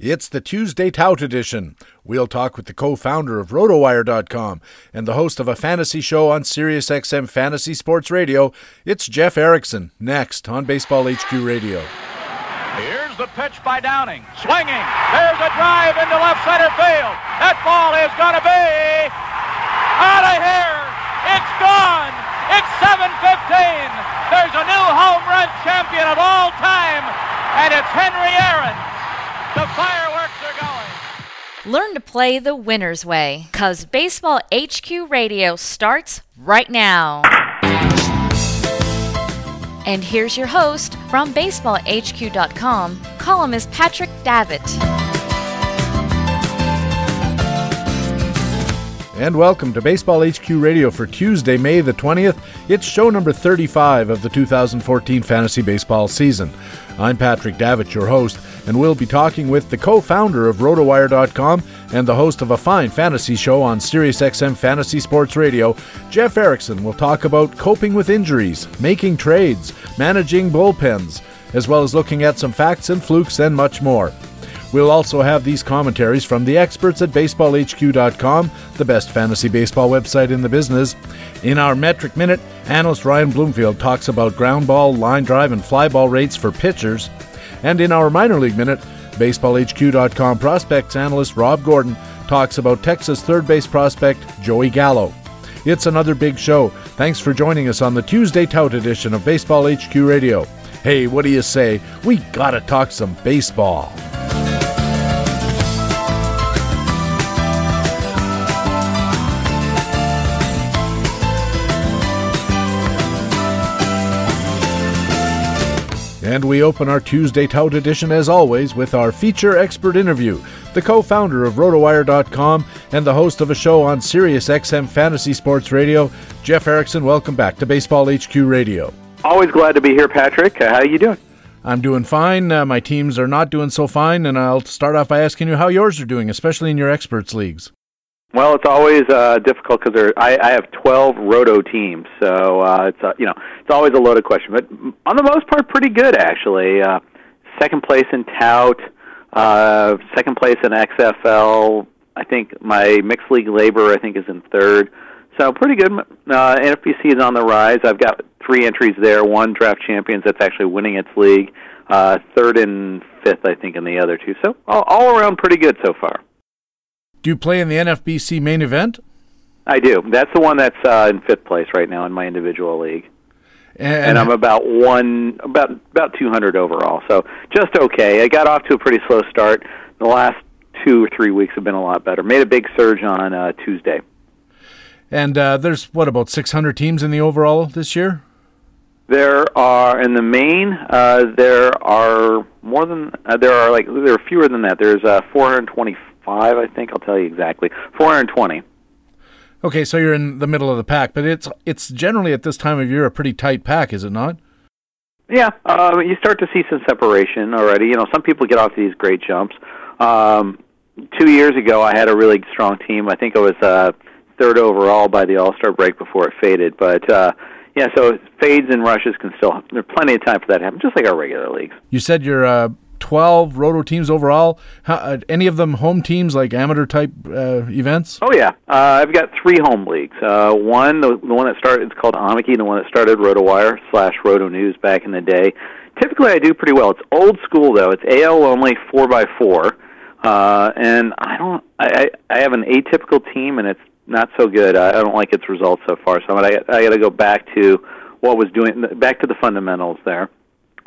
It's the Tuesday Tout edition. We'll talk with the co founder of RotoWire.com and the host of a fantasy show on SiriusXM Fantasy Sports Radio. It's Jeff Erickson, next on Baseball HQ Radio. Here's the pitch by Downing. Swinging. There's a drive into left center field. That ball is going to be out of here. It's gone. It's 7:15. There's a new home run champion of all time, and it's Henry Aaron. The fireworks are going. Learn to play the winner's way, cause Baseball HQ Radio starts right now. And here's your host from BaseballHQ.com, columnist Patrick Davitt. And welcome to Baseball HQ Radio for Tuesday, May the 20th. It's show number 35 of the 2014 fantasy baseball season. I'm Patrick Davitt, your host, and we'll be talking with the co founder of RotoWire.com and the host of a fine fantasy show on SiriusXM Fantasy Sports Radio. Jeff Erickson will talk about coping with injuries, making trades, managing bullpens, as well as looking at some facts and flukes and much more. We'll also have these commentaries from the experts at BaseballHQ.com, the best fantasy baseball website in the business. In our Metric Minute, analyst Ryan Bloomfield talks about ground ball, line drive, and fly ball rates for pitchers. And in our Minor League Minute, BaseballHQ.com prospects analyst Rob Gordon talks about Texas third base prospect Joey Gallo. It's another big show. Thanks for joining us on the Tuesday Tout edition of Baseball HQ Radio. Hey, what do you say? We gotta talk some baseball. And we open our Tuesday Tout edition, as always, with our feature expert interview. The co founder of RotoWire.com and the host of a show on SiriusXM Fantasy Sports Radio, Jeff Erickson. Welcome back to Baseball HQ Radio. Always glad to be here, Patrick. Uh, how are you doing? I'm doing fine. Uh, my teams are not doing so fine, and I'll start off by asking you how yours are doing, especially in your experts leagues. Well, it's always uh, difficult because I, I have 12 roto teams, so uh, it's uh, you know it's always a loaded question. But on the most part, pretty good actually. Uh, second place in tout, uh, second place in XFL. I think my mixed league LABR I think is in third, so pretty good. Uh, NFBC is on the rise. I've got three entries there. One draft champions that's actually winning its league. Uh, third and fifth, I think, in the other two. So all, all around pretty good so far. Do you play in the NFBC main event? I do. That's the one that's uh, in fifth place right now in my individual league. And, and I'm about one, about about 200 overall. So just okay. I got off to a pretty slow start. The last two or three weeks have been a lot better. Made a big surge on uh, Tuesday. And uh, there's what about 600 teams in the overall this year? There are in the main. Uh, there are more than uh, there are like there are fewer than that. There's uh, 425 five, I think. I'll tell you exactly. 420. Okay, so you're in the middle of the pack, but it's it's generally at this time of year a pretty tight pack, is it not? Yeah, uh, you start to see some separation already. You know, some people get off these great jumps. Um, two years ago, I had a really strong team. I think I was uh, third overall by the All Star break before it faded. But uh, yeah, so fades and rushes can still. There's plenty of time for that to happen, just like our regular leagues. You said you're uh, 12 roto teams overall. How, uh, any of them home teams, like amateur type uh, events? Oh yeah, uh, I've got three home leagues. Uh, one, the, the one that started, it's called Amiki, the one that started RotoWire slash Roto News back in the day. Typically, I do pretty well. It's old school though. It's AL only four by four, uh, and I don't. I, I have an atypical team, and it's not so good. I, I don't like its results so far. So I, I got to go back to what was doing, back to the fundamentals there.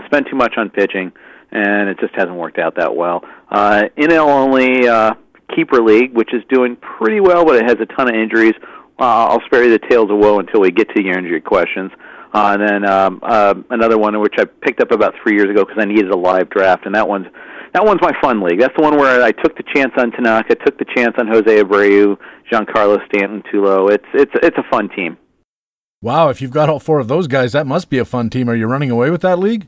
Spent too much on pitching and it just hasn't worked out that well. Uh, NL only uh, keeper league, which is doing pretty well, but it has a ton of injuries. Uh, I'll spare you the tales of woe until we get to your injury questions. Uh, and then um, uh, another one which I picked up about three years ago because I needed a live draft, and that one's that one's my fun league. That's the one where I took the chance on Tanaka, took the chance on Jose Abreu, Giancarlo Stanton, Tulo. It's it's it's a fun team. Wow, if you've got all four of those guys, that must be a fun team. Are you running away with that league?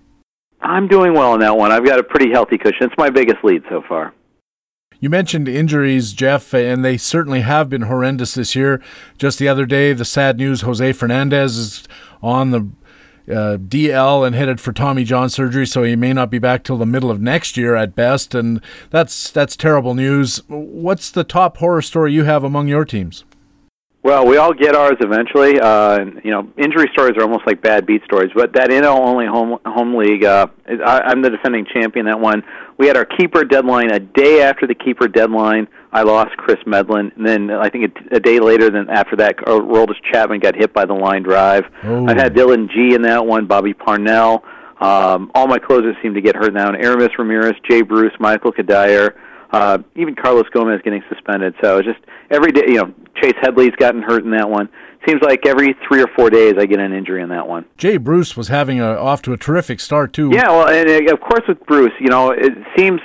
I'm doing well in that one. I've got a pretty healthy cushion. It's my biggest lead so far. You mentioned injuries, Jeff, and they certainly have been horrendous this year. Just the other day, the sad news Jose Fernandez is on the uh, DL and headed for Tommy John surgery, so he may not be back till the middle of next year at best, and that's that's terrible news. What's the top horror story you have among your teams? Well, we all get ours eventually. Uh, and, you know, injury stories are almost like bad beat stories. But that NL only home home league, uh, I, I'm the defending champion. That one, we had our keeper deadline a day after the keeper deadline. I lost Kris Medlen, and then I think a, a day later than after that, uh, Aroldis Chapman got hit by the line drive. Oh. I had Dillon Gee in that one, Bobby Parnell. Um, all my closers seem to get hurt now. And Aramis Ramirez, Jay Bruce, Michael Cuddyer, uh, even Carlos Gomez getting suspended. So it's just every day, you know, Chase Headley's gotten hurt in that one. Seems like every three or four days I get an injury in that one. Jay Bruce was having a, off to a terrific start too. Yeah, well, and uh, of course with Bruce, you know, it seems,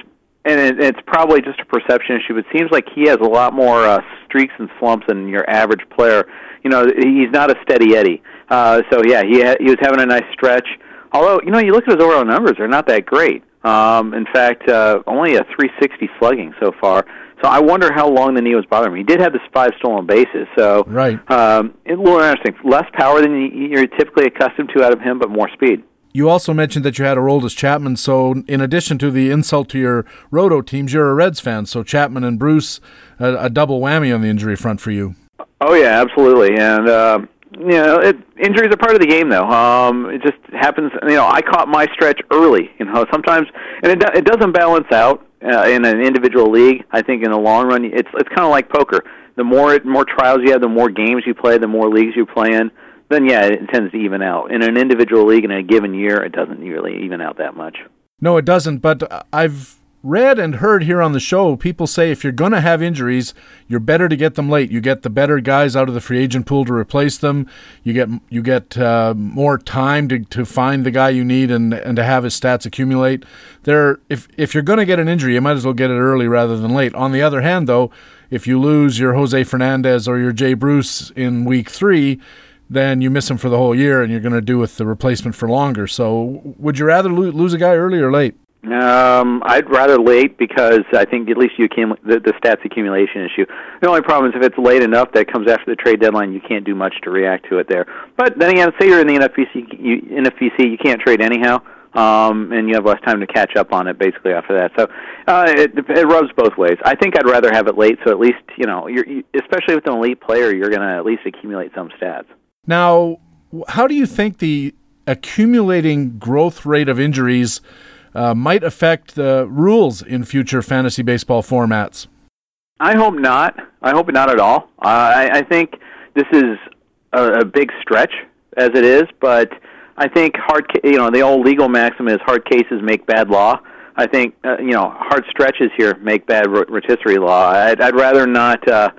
and it, it's probably just a perception issue. But it seems like he has a lot more uh, streaks and slumps than your average player. You know, he's not a steady Eddie. Uh, so yeah, he ha- he was having a nice stretch. Although you know, you look at his overall numbers; they're not that great. Um, in fact, uh, only a 360 slugging so far. So I wonder how long the knee was bothering him. He did have this five stolen bases, so Right. um, it's a little interesting. Less power than you- you're typically accustomed to out of him, but more speed. You also mentioned that you had Aroldis Chapman, so in addition to the insult to your roto teams, you're a Reds fan. So Chapman and Bruce, a, a double whammy on the injury front for you. Oh yeah, absolutely. And uh, you know, it, injuries are part of the game, though. Um, it just happens. You know, I caught my stretch early. You know, sometimes, and it it doesn't balance out uh, in an individual league. I think in the long run, it's it's kind of like poker. The more more trials you have, the more games you play, the more leagues you play in. Then yeah, it tends to even out. In an individual league in a given year, it doesn't really even out that much. No, it doesn't. But I've read and heard here on the show people say if you're going to have injuries, you're better to get them late. You get the better guys out of the free agent pool to replace them. You get you get uh, more time to, to find the guy you need and and to have his stats accumulate. There, if if you're going to get an injury, you might as well get it early rather than late. On the other hand, though, if you lose your Jose Fernandez or your Jay Bruce in week three. Then you miss him for the whole year, and you're going to do with the replacement for longer. So, would you rather lo- lose a guy early or late? Um, I'd rather late because I think at least you can the, the stats accumulation issue. The only problem is if it's late enough that comes after the trade deadline, you can't do much to react to it there. But then again, say you're in the NFBC, you, you can't trade anyhow, um, and you have less time to catch up on it basically after that. So uh, it, it rubs both ways. I think I'd rather have it late, so at least you know, you're, you, especially with an elite player, you're going to at least accumulate some stats. Now, how do you think the accumulating growth rate of injuries uh, might affect the rules in future fantasy baseball formats? I hope not. I hope not at all. Uh, I, I think this is a, a big stretch as it is, but I think hard, ca- you know, the old legal maxim is hard cases make bad law. I think uh, you know hard stretches here make bad rotisserie law. I'd, I'd rather not, uh,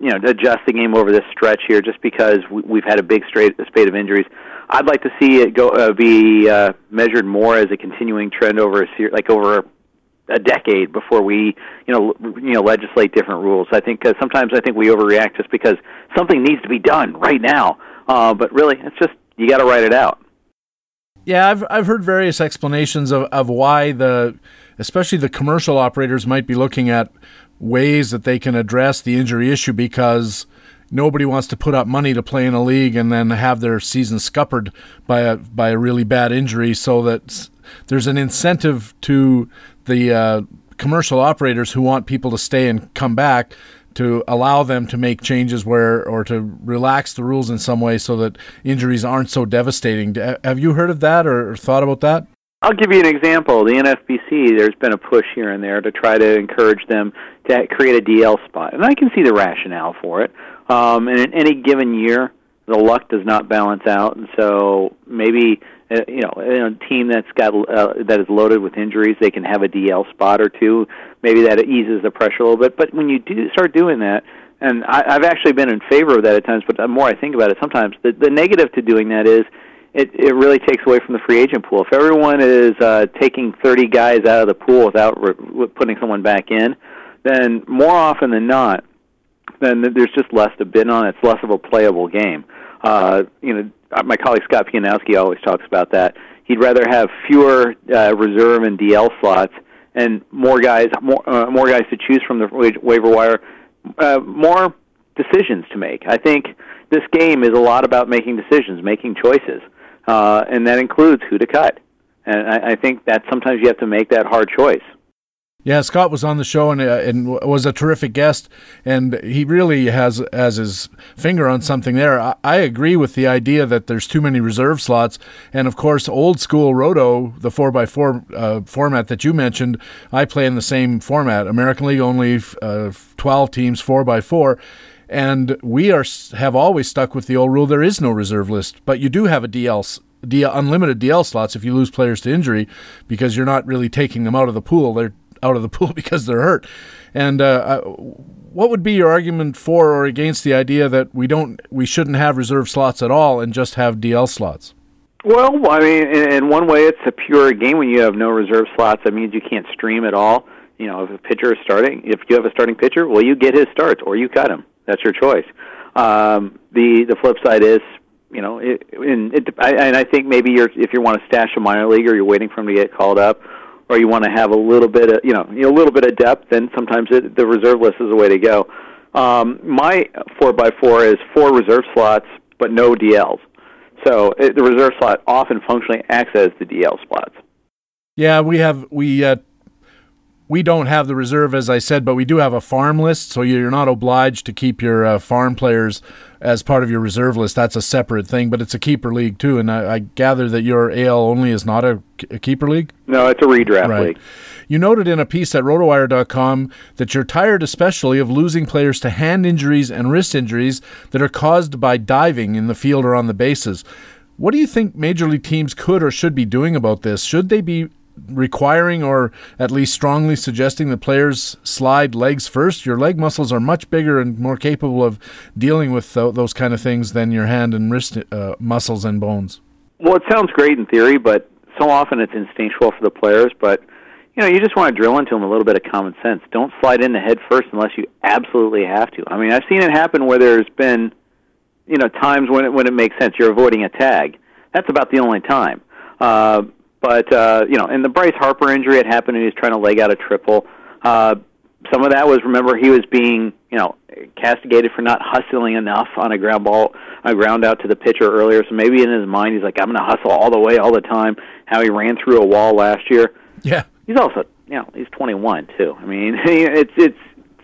you know, adjust the game over this stretch here just because we, we've had a big straight, spate of injuries. I'd like to see it go uh, be uh, measured more as a continuing trend over a ser- like over a decade before we you know you know legislate different rules. I think uh, sometimes I think we overreact just because something needs to be done right now. Uh, but really, it's just you got to write it out. Yeah, I've I've heard various explanations of, of why the especially the commercial operators might be looking at ways that they can address the injury issue because nobody wants to put up money to play in a league and then have their season scuppered by a by a really bad injury so that there's an incentive to the uh, commercial operators who want people to stay and come back to allow them to make changes where or to relax the rules in some way so that injuries aren't so devastating. Have you heard of that or, or thought about that? I'll give you an example. The NFBC, there's been a push here and there to try to encourage them to create a DL spot, and I can see the rationale for it. Um, and in any given year, the luck does not balance out, and so maybe uh, you know a team that's got uh, that is loaded with injuries, they can have a DL spot or two. Maybe that eases the pressure a little bit. But when you do start doing that, and I, I've actually been in favor of that at times, but the more I think about it, sometimes the, the negative to doing that is it it really takes away from the free agent pool. If everyone is uh, taking 30 guys out of the pool without re- putting someone back in, then more often than not, then there's just less to bid on. It's less of a playable game. Uh, you know, my colleague Scott Pianowski always talks about that. He'd rather have fewer uh, reserve and DL slots and more guys, more uh, more guys to choose from the wa- waiver wire, uh, more decisions to make. I think this game is a lot about making decisions, making choices. uh, and that includes who to cut. And I, I think that sometimes you have to make that hard choice. Yeah, Scott was on the show and, uh, and was a terrific guest, and he really has has his finger on something there. I, I, agree with the idea that there's too many reserve slots, and of course, old school roto, the four x four uh, format that you mentioned, I play in the same format. American League only uh, twelve teams, four by four. And we are have always stuck with the old rule: there is no reserve list, but you do have a DL DL, unlimited DL slots if you lose players to injury because you're not really taking them out of the pool. They're out of the pool because they're hurt. And uh, what would be your argument for or against the idea that we don't, we shouldn't have reserve slots at all and just have DL slots? Well, I mean, in one way, it's a pure game when you have no reserve slots. That means you can't stream at all. You know, if a pitcher is starting, if you have a starting pitcher, well, you get his starts or you cut him. That's your choice. Um, the the flip side is, you know, it, and, it, I, and I think maybe you're if you want to stash a minor leaguer, you're waiting for him to get called up, or you want to have a little bit of you know a little bit of depth, then sometimes it, the reserve list is the way to go. Um, my four by four is four reserve slots, but no DLs. So it, the reserve slot often functionally acts as the DL spots. Yeah, we have we uh, we don't have the reserve, as I said, but we do have a farm list, so you're not obliged to keep your uh, farm players as part of your reserve list. That's a separate thing, but it's a keeper league too. And I, I gather that your AL only is not a, a keeper league. No, it's a redraft right. league. You noted in a piece at RotoWire.com that you're tired, especially, of losing players to hand injuries and wrist injuries that are caused by diving in the field or on the bases. What do you think major league teams could or should be doing about this? Should they be requiring or at least strongly suggesting the players slide legs first. Your leg muscles are much bigger and more capable of dealing with th- those kind of things than your hand and wrist uh, muscles and bones. Well, it sounds great in theory, but so often it's instinctual for the players. But you know, you just want to drill into them a little bit of common sense. Don't slide in the head first unless you absolutely have to. I mean, I've seen it happen where there's been, you know, times when it when it makes sense. You're avoiding a tag. That's about the only time. Uh, but uh, you know, in the Bryce Harper injury, it happened and he was trying to leg out a triple. Uh, some of that was remember he was being you know castigated for not hustling enough on a ground ball, a ground out to the pitcher earlier. So maybe in his mind he's like, I'm going to hustle all the way, all the time. How he ran through a wall last year. Yeah, he's also you know he's 21 too. I mean, it's it's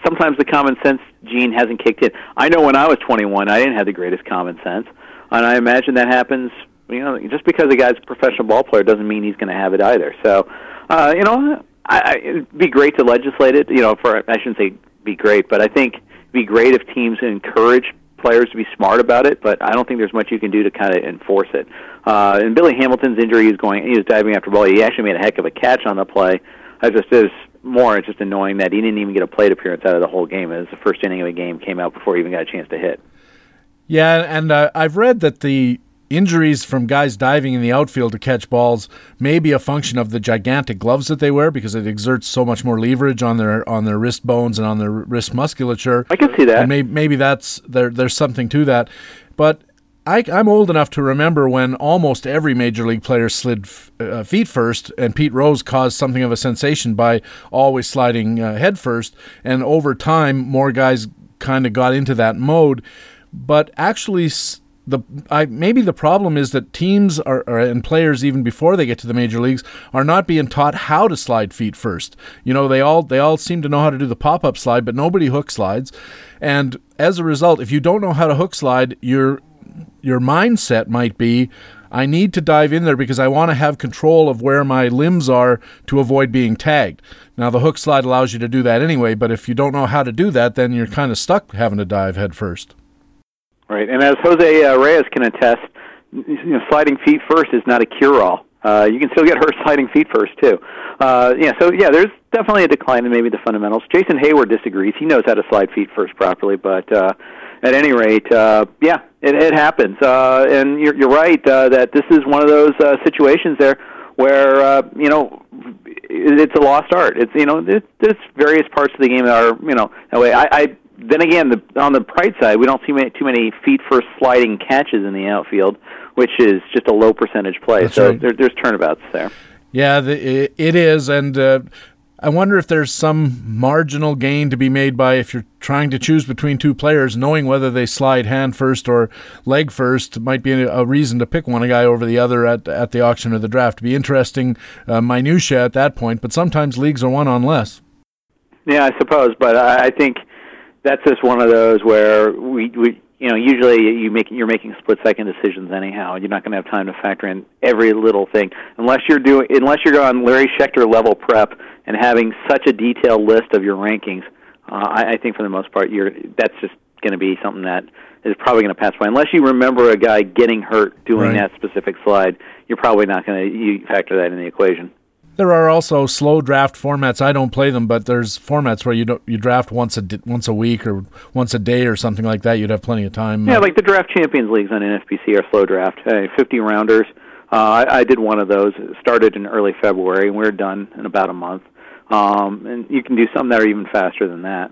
sometimes the common sense gene hasn't kicked in. I know when I was 21, I didn't have the greatest common sense, and I imagine that happens you know, just because a guy's a professional ball player doesn't mean he's going to have it either. So, uh, you know, I, I, it'd be great to legislate it. You know, for I shouldn't say be great, but I think it'd be great if teams encourage players to be smart about it. But I don't think there's much you can do to kind of enforce it. Uh, and Billy Hamilton's injury, he's going, he was diving after ball. He actually made a heck of a catch on the play. I just is more it's just annoying that he didn't even get a plate appearance out of the whole game. Was the first inning of the game came out before he even got a chance to hit. Yeah, and uh, I've read that the injuries from guys diving in the outfield to catch balls may be a function of the gigantic gloves that they wear because it exerts so much more leverage on their on their wrist bones and on their wrist musculature. I can see that. And maybe, maybe that's there. There's something to that, but. I, am old enough to remember when almost every major league player slid f- uh, feet first, and Pete Rose caused something of a sensation by always sliding uh, head first. And over time, more guys kind of got into that mode. But actually, s- the I, maybe the problem is that teams are, are, and players even before they get to the major leagues are not being taught how to slide feet first. You know, they all they all seem to know how to do the pop up slide, but nobody hook slides. And as a result, if you don't know how to hook slide, your your mindset might be I need to dive in there because I want to have control of where my limbs are to avoid being tagged. Now, the hook slide allows you to do that anyway, but if you don't know how to do that, then you're kind of stuck having to dive head first. Right, and as Jose uh, Reyes can attest, you know, sliding feet first is not a cure-all. Uh, you can still get hurt sliding feet first too. Uh, yeah, so yeah, there's definitely a decline in maybe the fundamentals. Jason Heyward disagrees. He knows how to slide feet first properly, but uh, at any rate, uh, yeah, it, it happens. Uh, and you're, you're right uh, that this is one of those uh, situations there where uh, you know it's a lost art. It's you know there's various parts of the game that are you know that way. I, I then again, the, on the Pride side, we don't see many, too many feet first sliding catches in the outfield, which is just a low percentage play. That's so right. there, there's turnabouts there. Yeah, the, it is, and uh, I wonder if there's some marginal gain to be made by if you're trying to choose between two players, knowing whether they slide hand first or leg first might be a reason to pick one guy over the other at at the auction or the draft. be interesting uh, minutia at that point, but sometimes leagues are one on less. Yeah, I suppose, but I think that's just one of those where we we you know, usually you make you're making split second decisions anyhow. You're not going to have time to factor in every little thing unless you're doing unless you're on Larry Schechter level prep and having such a detailed list of your rankings. Uh, I, I think for the most part, you're that's just going to be something that is probably going to pass by unless you remember a guy getting hurt doing right. that specific slide. You're probably not going to factor that in the equation. There are also slow draft formats. I don't play them, but there's formats where you don't you draft once a di- once a week or once a day or something like that. You'd have plenty of time. Yeah, like the draft champions leagues on NFBC are slow draft, hey, 50 rounders. Uh, I, I did one of those. It started in early February, and we we're done in about a month. Um, and you can do some that are even faster than that.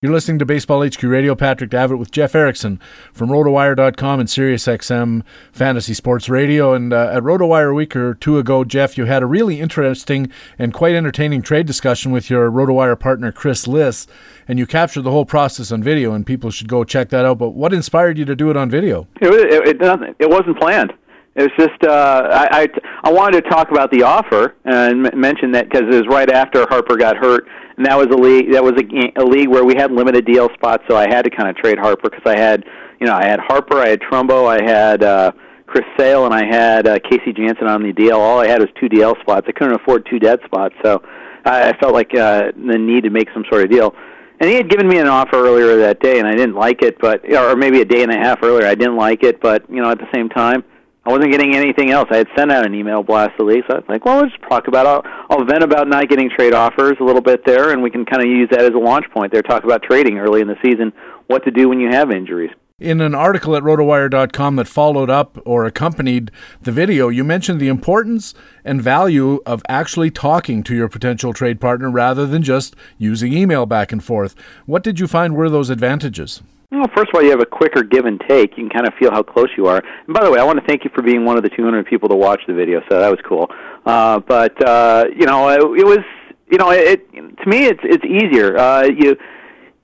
You're listening to Baseball HQ Radio. Patrick Davitt with Jeff Erickson from RotoWire.com and SiriusXM Fantasy Sports Radio. And uh, at RotoWire a week or two ago, Jeff, you had a really interesting and quite entertaining trade discussion with your RotoWire partner, Chris Liss, and you captured the whole process on video, and people should go check that out. But what inspired you to do it on video? It, it, it, it wasn't planned. It was just uh, I, I I wanted to talk about the offer and m- mention that because it was right after Harper got hurt, and that was a league that was a, a league where we had limited DL spots, so I had to kind of trade Harper because I had you know I had Harper, I had Trumbo, I had uh, Chris Sale, and I had uh, Casey Janssen on the DL. All I had was two DL spots. I couldn't afford two dead spots, so I, I felt like uh, the need to make some sort of deal. And he had given me an offer earlier that day, and I didn't like it, but or maybe a day and a half earlier, I didn't like it, but you know at the same time I wasn't getting anything else. I had sent out an email blast Lee, so I was like, well, let's talk about. I'll, I'll vent about not getting trade offers a little bit there, and we can kind of use that as a launch point there, talk about trading early in the season, what to do when you have injuries. In an article at rotowire.com that followed up or accompanied the video, you mentioned the importance and value of actually talking to your potential trade partner rather than just using email back and forth. What did you find were those advantages? Well, first of all, you have a quicker give and take. You can kind of feel how close you are. And by the way, I want to thank you for being one of the 200 people to watch the video. So that was cool. Uh, but uh, you know, it, it was you know, it to me it's it's easier. Uh, you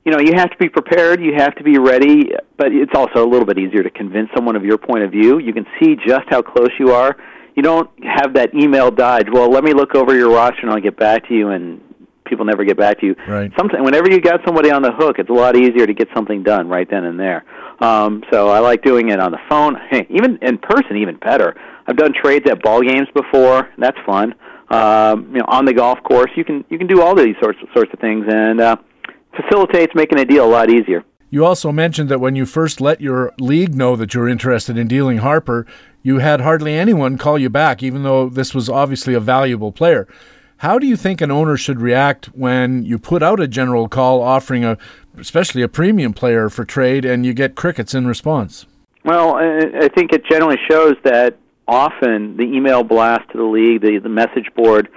you know, you have to be prepared. You have to be ready. But it's also a little bit easier to convince someone of your point of view. You can see just how close you are. You don't have that email dodge. Well, let me look over your roster and I'll get back to you and people never get back to you. Right. Sometimes, whenever you got somebody on the hook, it's a lot easier to get something done right then and there. Um, so I like doing it on the phone. Hey, even in person, even better. I've done trades at ball games before. That's fun. Um, you know, on the golf course, you can you can do all these sorts sorts of things, and uh, facilitates making a deal a lot easier. You also mentioned that when you first let your league know that you're interested in dealing Harper, you had hardly anyone call you back, even though this was obviously a valuable player. How do you think an owner should react when you put out a general call offering a, especially a premium player for trade, and you get crickets in response? Well, I think it generally shows that often the email blast to the league, the, the message board,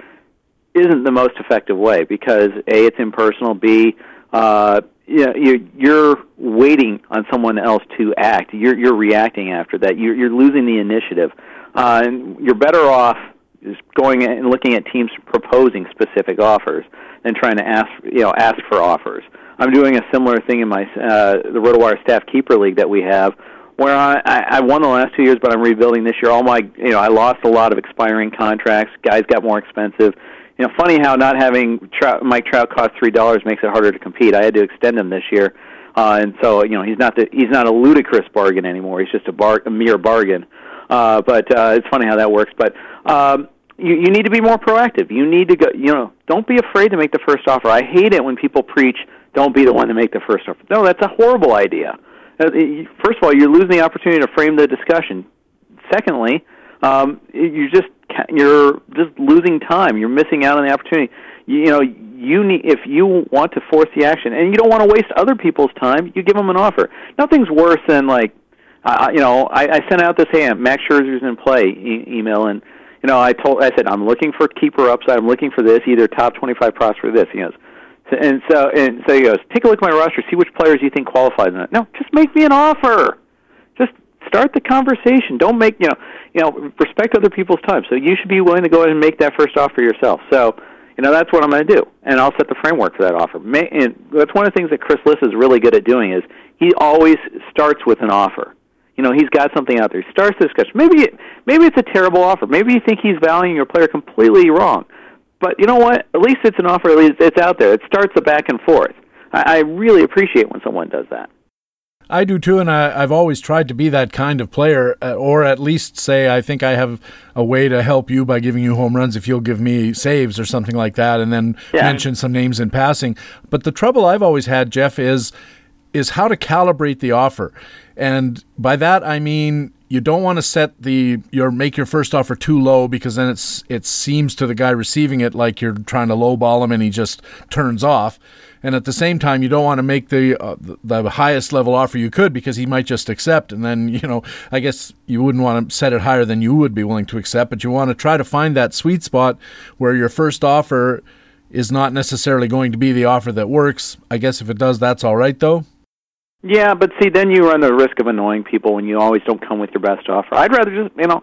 isn't the most effective way because a it's impersonal. B uh, you know, you're, waiting on someone else to act. You're you're reacting after that. You're you're losing the initiative, uh, and you're better off is going and looking at teams proposing specific offers and trying to ask you know ask for offers. I'm doing a similar thing in my uh, the RotoWire Staff Keeper League that we have, where I, I won the last two years, but I'm rebuilding this year. All my you know I lost a lot of expiring contracts. Guys got more expensive. You know, funny how not having Trout, Mike Trout cost three dollars makes it harder to compete. I had to extend him this year, uh, and so you know he's not the he's not a ludicrous bargain anymore. He's just a bar a mere bargain. Uh, but uh, it's funny how that works. But um, you, you need to be more proactive. You need to go. You know, don't be afraid to make the first offer. I hate it when people preach, "Don't be the one to make the first offer." No, that's a horrible idea. Uh, first of all, you're losing the opportunity to frame the discussion. Secondly, um, you're just you're just losing time. You're missing out on the opportunity. You, you know, you need if you want to force the action, and you don't want to waste other people's time. You give them an offer. Nothing's worse than like, uh, you know, I, I sent out this hey, Max Scherzer's in play e- email, and you know, I told I said I'm looking for keeper upside. I'm looking for this, either top 25 prospect for this. He goes, and so and so he goes, take a look at my roster, see which players you think qualify. No, just make me an offer. Just start the conversation. Don't make you know you know respect other people's time. So you should be willing to go ahead and make that first offer yourself. So you know that's what I'm going to do, and I'll set the framework for that offer. And that's one of the things that Chris Liss is really good at doing is he always starts with an offer. You know, he's got something out there. He starts the discussion. Maybe maybe it's a terrible offer. Maybe you think he's valuing your player completely wrong. But you know what? At least it's an offer. At least it's out there. It starts a back and forth. I, I really appreciate when someone does that. I do too, and I, have always tried to be that kind of player, uh, or at least say I think I have a way to help you by giving you home runs if you'll give me saves or something like that, and then yeah. mention some names in passing. But the trouble I've always had, Jeff, is is how to calibrate the offer, and by that I mean you don't want to set the your make your first offer too low because then it's it seems to the guy receiving it like you're trying to lowball him and he just turns off. And at the same time you don't want to make the uh, the highest level offer you could because he might just accept. And then you know I guess you wouldn't want to set it higher than you would be willing to accept but you want to try to find that sweet spot where your first offer is not necessarily going to be the offer that works. I guess if it does that's all right though yeah but see then you run the risk of annoying people when you always don't come with your best offer I'd rather just you know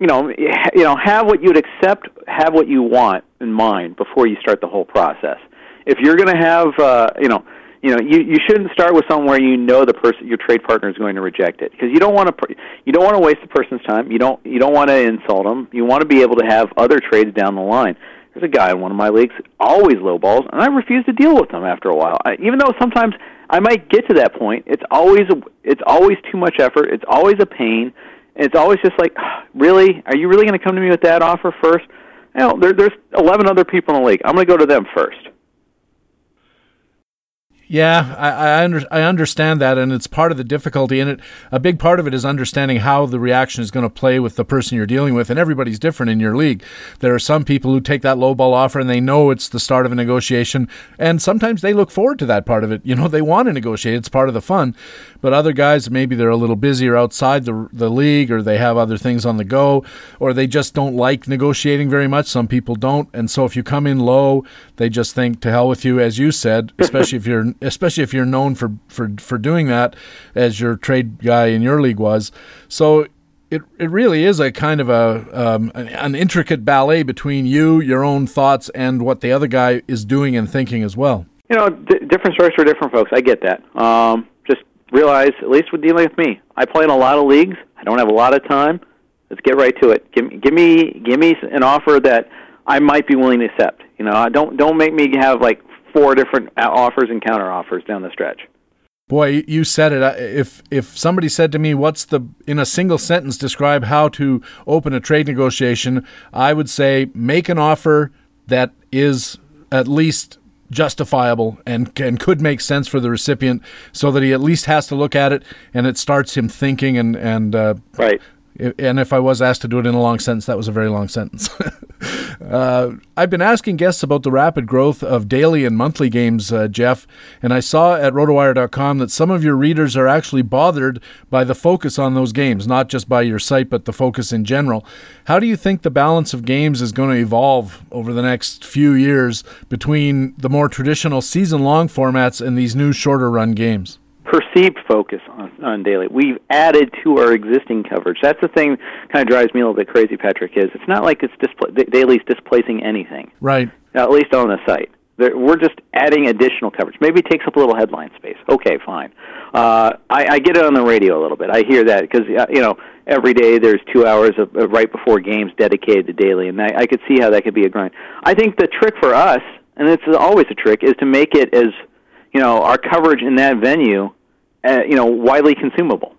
you know, you know, have what you'd accept, have what you want in mind before you start the whole process if you're going to have, uh, you know, you know, you you shouldn't start with somewhere you know the person your trade partner is going to reject it because you don't want to you don't want to waste the person's time. You don't you don't want to insult them. You want to be able to have other trades down the line. There's a guy in one of my leagues always low balls, and I refuse to deal with them after a while. I, even though sometimes I might get to that point, it's always it's always too much effort. It's always a pain. And it's always just like, really, are you really going to come to me with that offer first? You know, there, there's 11 other people in the league. I'm going to go to them first. Yeah, I I, under, I understand that, and it's part of the difficulty in it. A big part of it is understanding how the reaction is going to play with the person you're dealing with, and everybody's different in your league. There are some people who take that low ball offer and they know it's the start of a negotiation, and sometimes they look forward to that part of it. You know, they want to negotiate; it's part of the fun. But other guys, maybe they're a little busier outside the the league, or they have other things on the go, or they just don't like negotiating very much. Some people don't, and so if you come in low, they just think to hell with you, as you said, especially if you're especially if you're known for, for, for doing that, as your trade guy in your league was. So it, it really is a kind of a um, an, an, intricate ballet between you, your own thoughts, and what the other guy is doing and thinking as well. You know, d- different strokes for different folks. I get that. Um, realize, at least with dealing with me, I play in a lot of leagues. I don't have a lot of time. Let's get right to it. Give, give me give me an offer that I might be willing to accept. You know, don't don't make me have like four different offers and counter offers down the stretch. Boy, you said it. If if somebody said to me, "What's the in a single sentence describe how to open a trade negotiation?" I would say make an offer that is at least justifiable and and could make sense for the recipient, so that he at least has to look at it and it starts him thinking and and uh, right and if I was asked to do it in a long sentence, that was a very long sentence. uh, I've been asking guests about the rapid growth of daily and monthly games, uh, Jeff, and I saw at rotowire.com that some of your readers are actually bothered by the focus on those games, not just by your site, but the focus in general. How do you think the balance of games is going to evolve over the next few years between the more traditional season long formats and these new shorter run games? Perceived focus on, on daily. We've added to our existing coverage. That's the thing kind of drives me a little bit crazy, Patrick, is it's not like it's displa- daily's displacing anything. Right. At least on the site. We're just adding additional coverage. Maybe it takes up a little headline space. Okay, fine. Uh, I, I get it on the radio a little bit. I hear that because uh, you know every day there's two hours of, of right before games dedicated to daily, and I, I could see how that could be a grind. I think the trick for us, and it's always a trick, is to make it as you know our coverage in that venue, uh, you know, widely consumable.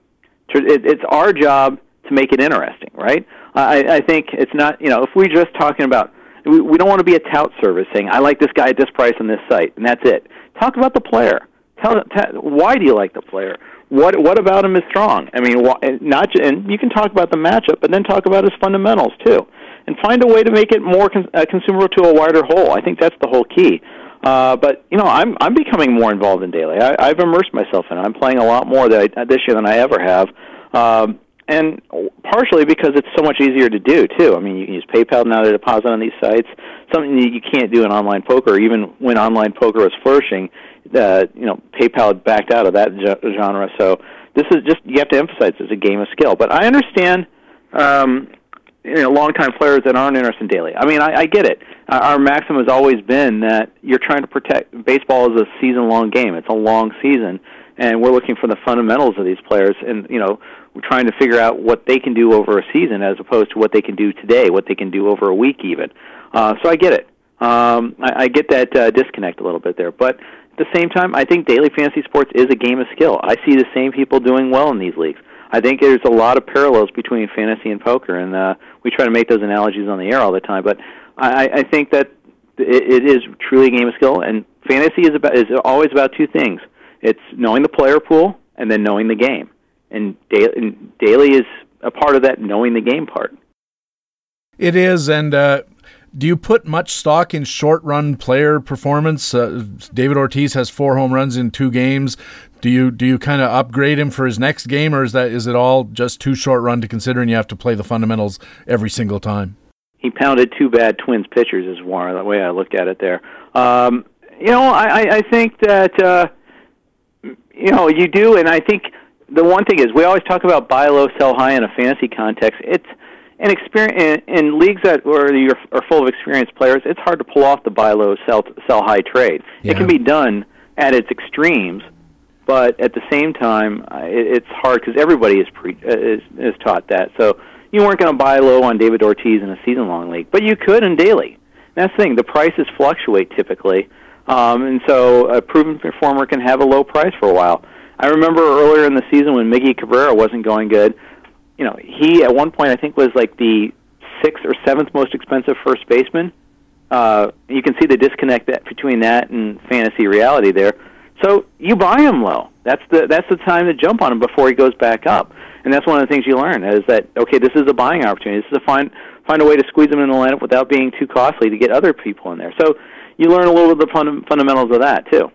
It, it's our job to make it interesting, right? I, I think it's not you know if we're just talking about we, we don't want to be a tout service saying I like this guy at this price on this site and that's it. Talk about the player. Tell, tell why do you like the player? What what about him is strong? I mean, wh- not and you can talk about the matchup, but then talk about his fundamentals too, and find a way to make it more con- uh, consumable to a wider whole. I think that's the whole key. Uh, but you know, I'm I'm becoming more involved in daily. I, I've immersed myself in it. I'm playing a lot more that I, this year than I ever have, um, and partially because it's so much easier to do too. I mean, you can use PayPal now to deposit on these sites. Something that you can't do in online poker, even when online poker was flourishing. Uh, you know, PayPal had backed out of that genre. So this is just you have to emphasize it's a game of skill. But I understand. Um, you know, longtime players that aren't interested in daily. I mean, I, I get it. Our maxim has always been that you're trying to protect. Baseball is a season-long game. It's a long season, and we're looking for the fundamentals of these players, and you know, we're trying to figure out what they can do over a season as opposed to what they can do today, what they can do over a week, even. Uh, so I get it. Um, I, I get that uh, disconnect a little bit there, but at the same time, I think daily fantasy sports is a game of skill. I see the same people doing well in these leagues. I think there's a lot of parallels between fantasy and poker, and uh, we try to make those analogies on the air all the time. But I, I think that it, it is truly a game of skill, and fantasy is about is always about two things: it's knowing the player pool and then knowing the game. And daily, and daily is a part of that knowing the game part. It is, and uh, do you put much stock in short run player performance? Uh, David Ortiz has four home runs in two games. Do you do you kind of upgrade him for his next game, or is that is it all just too short run to consider, and you have to play the fundamentals every single time? He pounded two bad Twins pitchers, is one the way I look at it. There, um, you know, I, I think that uh, you know you do, and I think the one thing is we always talk about buy low, sell high in a fantasy context. It's in experience in, in leagues that where you are full of experienced players, it's hard to pull off the buy low, sell sell high trade. Yeah. It can be done at its extremes, but at the same time, it, it's hard because everybody is, pre, uh, is is taught that. So you weren't going to buy low on David Ortiz in a season long league, but you could in daily. That's the thing. The prices fluctuate typically, um, and so a proven performer can have a low price for a while. I remember earlier in the season when Miggy Cabrera wasn't going good you know, he at one point I think was like the sixth or seventh most expensive first baseman. Uh, you can see the disconnect that, between that and fantasy reality there. So you buy him low. That's the that's the time to jump on him before he goes back up. And that's one of the things you learn is that okay, this is a buying opportunity. This is a find find a way to squeeze him in the lineup without being too costly to get other people in there. So you learn a little of the fun, fundamentals of that too.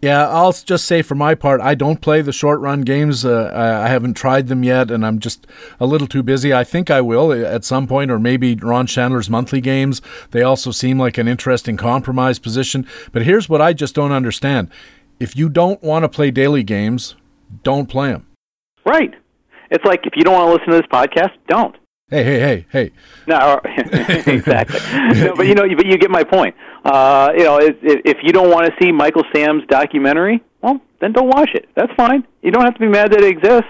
Yeah, I'll just say for my part, I don't play the short run games. Uh, I haven't tried them yet, and I'm just a little too busy. I think I will at some point, or maybe Ron Shandler's monthly games. They also seem like an interesting compromise position. But here's what I just don't understand: if you don't want to play daily games, don't play them. Right. It's like if you don't want to listen to this podcast, don't. Hey, hey, hey, hey. No, exactly. no, but you know, but you get my point. Uh, you know, if, if you don't want to see Michael Sam's documentary, well, then don't watch it. That's fine. You don't have to be mad that it exists.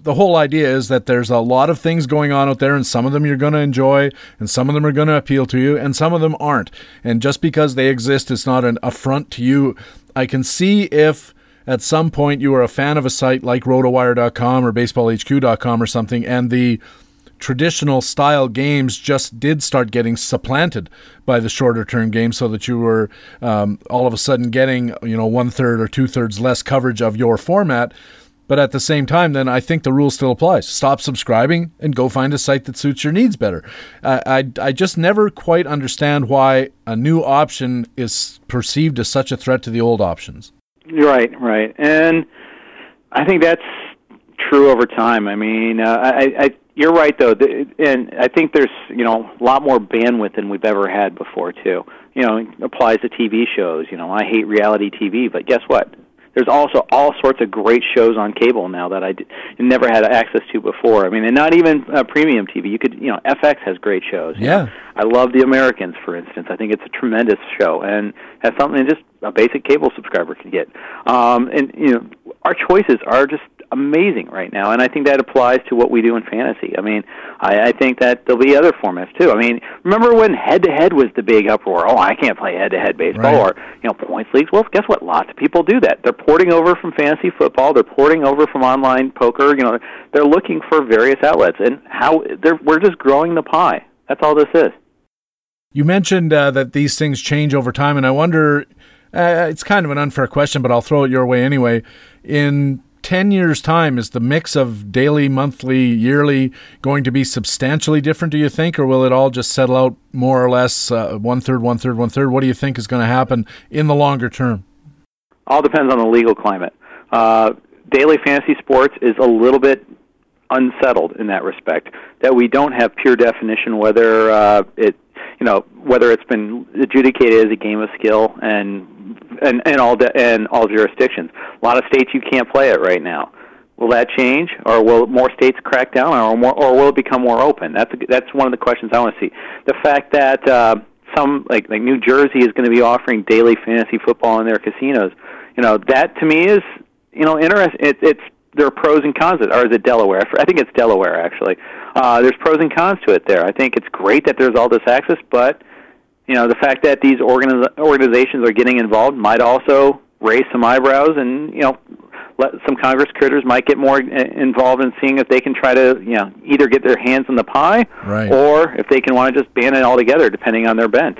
The whole idea is that there's a lot of things going on out there, and some of them you're going to enjoy, and some of them are going to appeal to you, and some of them aren't. And just because they exist, it's not an affront to you. I can see if at some point you are a fan of a site like rotowire.com or baseballhq.com or something, and the traditional style games just did start getting supplanted by the shorter term game so that you were um, all of a sudden getting you know one third or two thirds less coverage of your format. But at the same time then i think the rule still applies stop subscribing and go find a site that suits your needs better. I, I, I just never quite understand why a new option is perceived as such a threat to the old options. Right right. And i think that's true over time. I mean uh, I, I you're right though, and I think there's you know a lot more bandwidth than we've ever had before too. You know, it applies to TV shows. You know, I hate reality TV, but guess what? There's also all sorts of great shows on cable now that I d- never had access to before. I mean, and not even uh, premium TV. You could, you know, FX has great shows. Yeah. Know? I love The Americans, for instance. I think it's a tremendous show and has something just a basic cable subscriber can get. Um, and you know, our choices are just amazing right now, and I think that applies to what we do in fantasy. I mean, I, I think that there'll be other formats too. I mean, remember when head to head was the big uproar? Oh, I can't play head to head baseball right. or you know points leagues. Well, guess what? Lots of people do that. They're porting over from fantasy football. They're porting over from online poker. You know, they're looking for various outlets, and how they're we're just growing the pie. That's all this is. You mentioned uh, that these things change over time, and I wonder. Uh, it's kind of an unfair question, but I'll throw it your way anyway. In 10 years' time, is the mix of daily, monthly, yearly going to be substantially different, do you think? Or will it all just settle out more or less uh, one third, one third, one third? What do you think is going to happen in the longer term? All depends on the legal climate. Uh, daily fantasy sports is a little bit unsettled in that respect, that we don't have pure definition whether uh, it you know whether it's been adjudicated as a game of skill and and and all de- and all jurisdictions. A lot of states you can't play it right now. Will that change, or will more states crack down, or more, or will it become more open? That's a, that's one of the questions I want to see. The fact that uh, some like like New Jersey is going to be offering daily fantasy football in their casinos, you know, that to me is you know interesting. It, it's there are pros and cons. Or is it Delaware? I think it's Delaware actually. Uh, there's pros and cons to it there. I think it's great that there's all this access, but you know the fact that these organiz- organizations are getting involved might also raise some eyebrows, and you know let some Congress critters might get more involved in seeing if they can try to you know either get their hands in the pie, right. or if they can want to just ban it altogether, depending on their bent.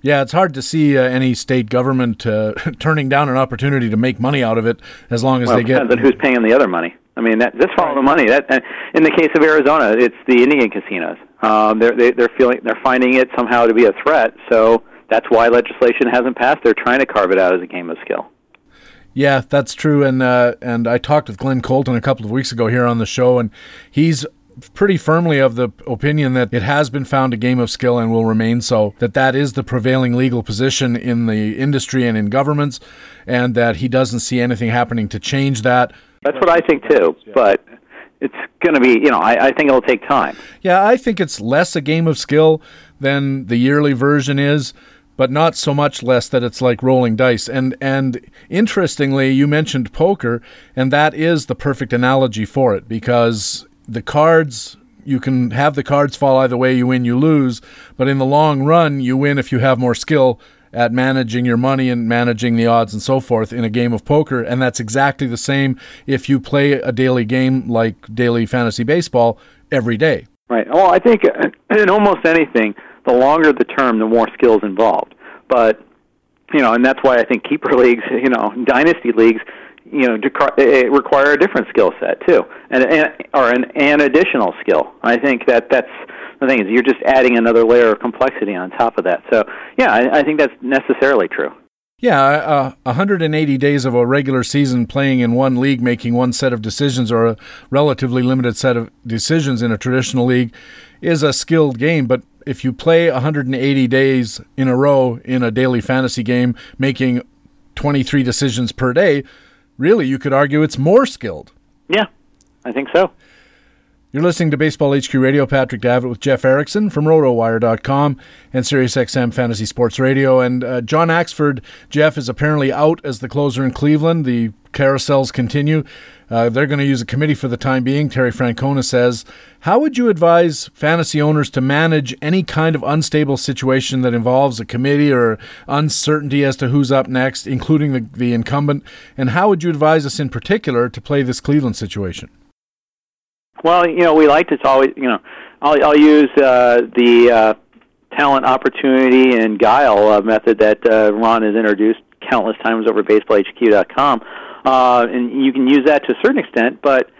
Yeah, it's hard to see uh, any state government uh, turning down an opportunity to make money out of it as long as well, they get. Depends on who's paying the other money. I mean, that, just follow the money. That uh, in the case of Arizona, it's the Indian casinos. Um, they're they, they're feeling they're finding it somehow to be a threat. So that's why legislation hasn't passed. They're trying to carve it out as a game of skill. Yeah, that's true. And uh, and I talked with Glenn Colton a couple of weeks ago here on the show, and he's pretty firmly of the opinion that it has been found a game of skill and will remain so, that that is the prevailing legal position in the industry and in governments, and that he doesn't see anything happening to change that. That's what I think too, but it's going to be, you know, I, I think it'll take time. Yeah, I think it's less a game of skill than the yearly version is but not so much less that it's like rolling dice. And and interestingly, you mentioned poker, and that is the perfect analogy for it because the cards you can have the cards fall either way you win you lose. But in the long run you win if you have more skill at managing your money and managing the odds and so forth in a game of poker. And that's exactly the same if you play a daily game like daily fantasy baseball every day. Right. Well i think in almost anything the longer the term the more skills involved. But you know and that's why i think keeper leagues you know dynasty leagues you know require a different skill set too, and, and or an, an additional skill. I think that that's the thing is you're just adding another layer of complexity on top of that. So yeah, I, I think that's necessarily true. Yeah, uh, 180 days of a regular season playing in one league, making one set of decisions or a relatively limited set of decisions in a traditional league is a skilled game. But if you play 180 days in a row in a daily fantasy game, making 23 decisions per day, really, you could argue it's more skilled. Yeah, I think so. You're listening to Baseball HQ Radio. Patrick Davitt with Jeff Erickson from RotoWire.com and SiriusXM Fantasy Sports Radio. And uh, John Axford, Jeff, is apparently out as the closer in Cleveland. The carousels continue. Uh, they're going to use a committee for the time being, Terry Francona says. How would you advise fantasy owners to manage any kind of unstable situation that involves a committee or uncertainty as to who's up next, including the, the incumbent? And how would you advise us in particular to play this Cleveland situation? Well, you know, we like to always, you know, I'll, I'll use uh, the uh, talent, opportunity, and guile uh, method that uh, Ron has introduced countless times over BaseballHQ.com uh, and you can use that to a certain extent. But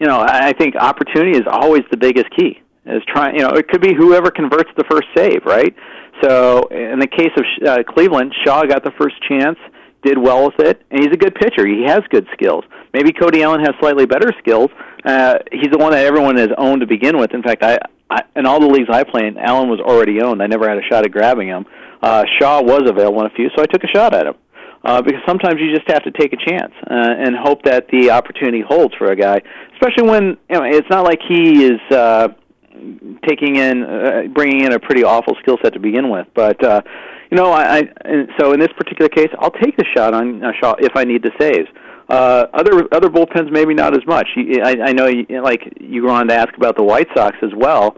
you know, I think opportunity is always the biggest key. Is trying, you know, it could be whoever converts the first save, right? So in the case of uh, Cleveland, Shaw got the first chance, did well with it, and he's a good pitcher. He has good skills. Maybe Cody Allen has slightly better skills. Uh, he's the one that everyone has owned to begin with. In fact, I, I in all the leagues I play in, Allen was already owned. I never had a shot at grabbing him. Uh, Shaw was available in a few, so I took a shot at him uh, because sometimes you just have to take a chance uh, and hope that the opportunity holds for a guy, especially when you know it's not like he is uh, taking in uh, bringing in a pretty awful skill set to begin with. But uh, you know, I, I so in this particular case, I'll take the shot on uh, Shaw if I need the saves. Uh, other other bullpens maybe not as much. I, I know, you, like you were on to ask about the White Sox as well,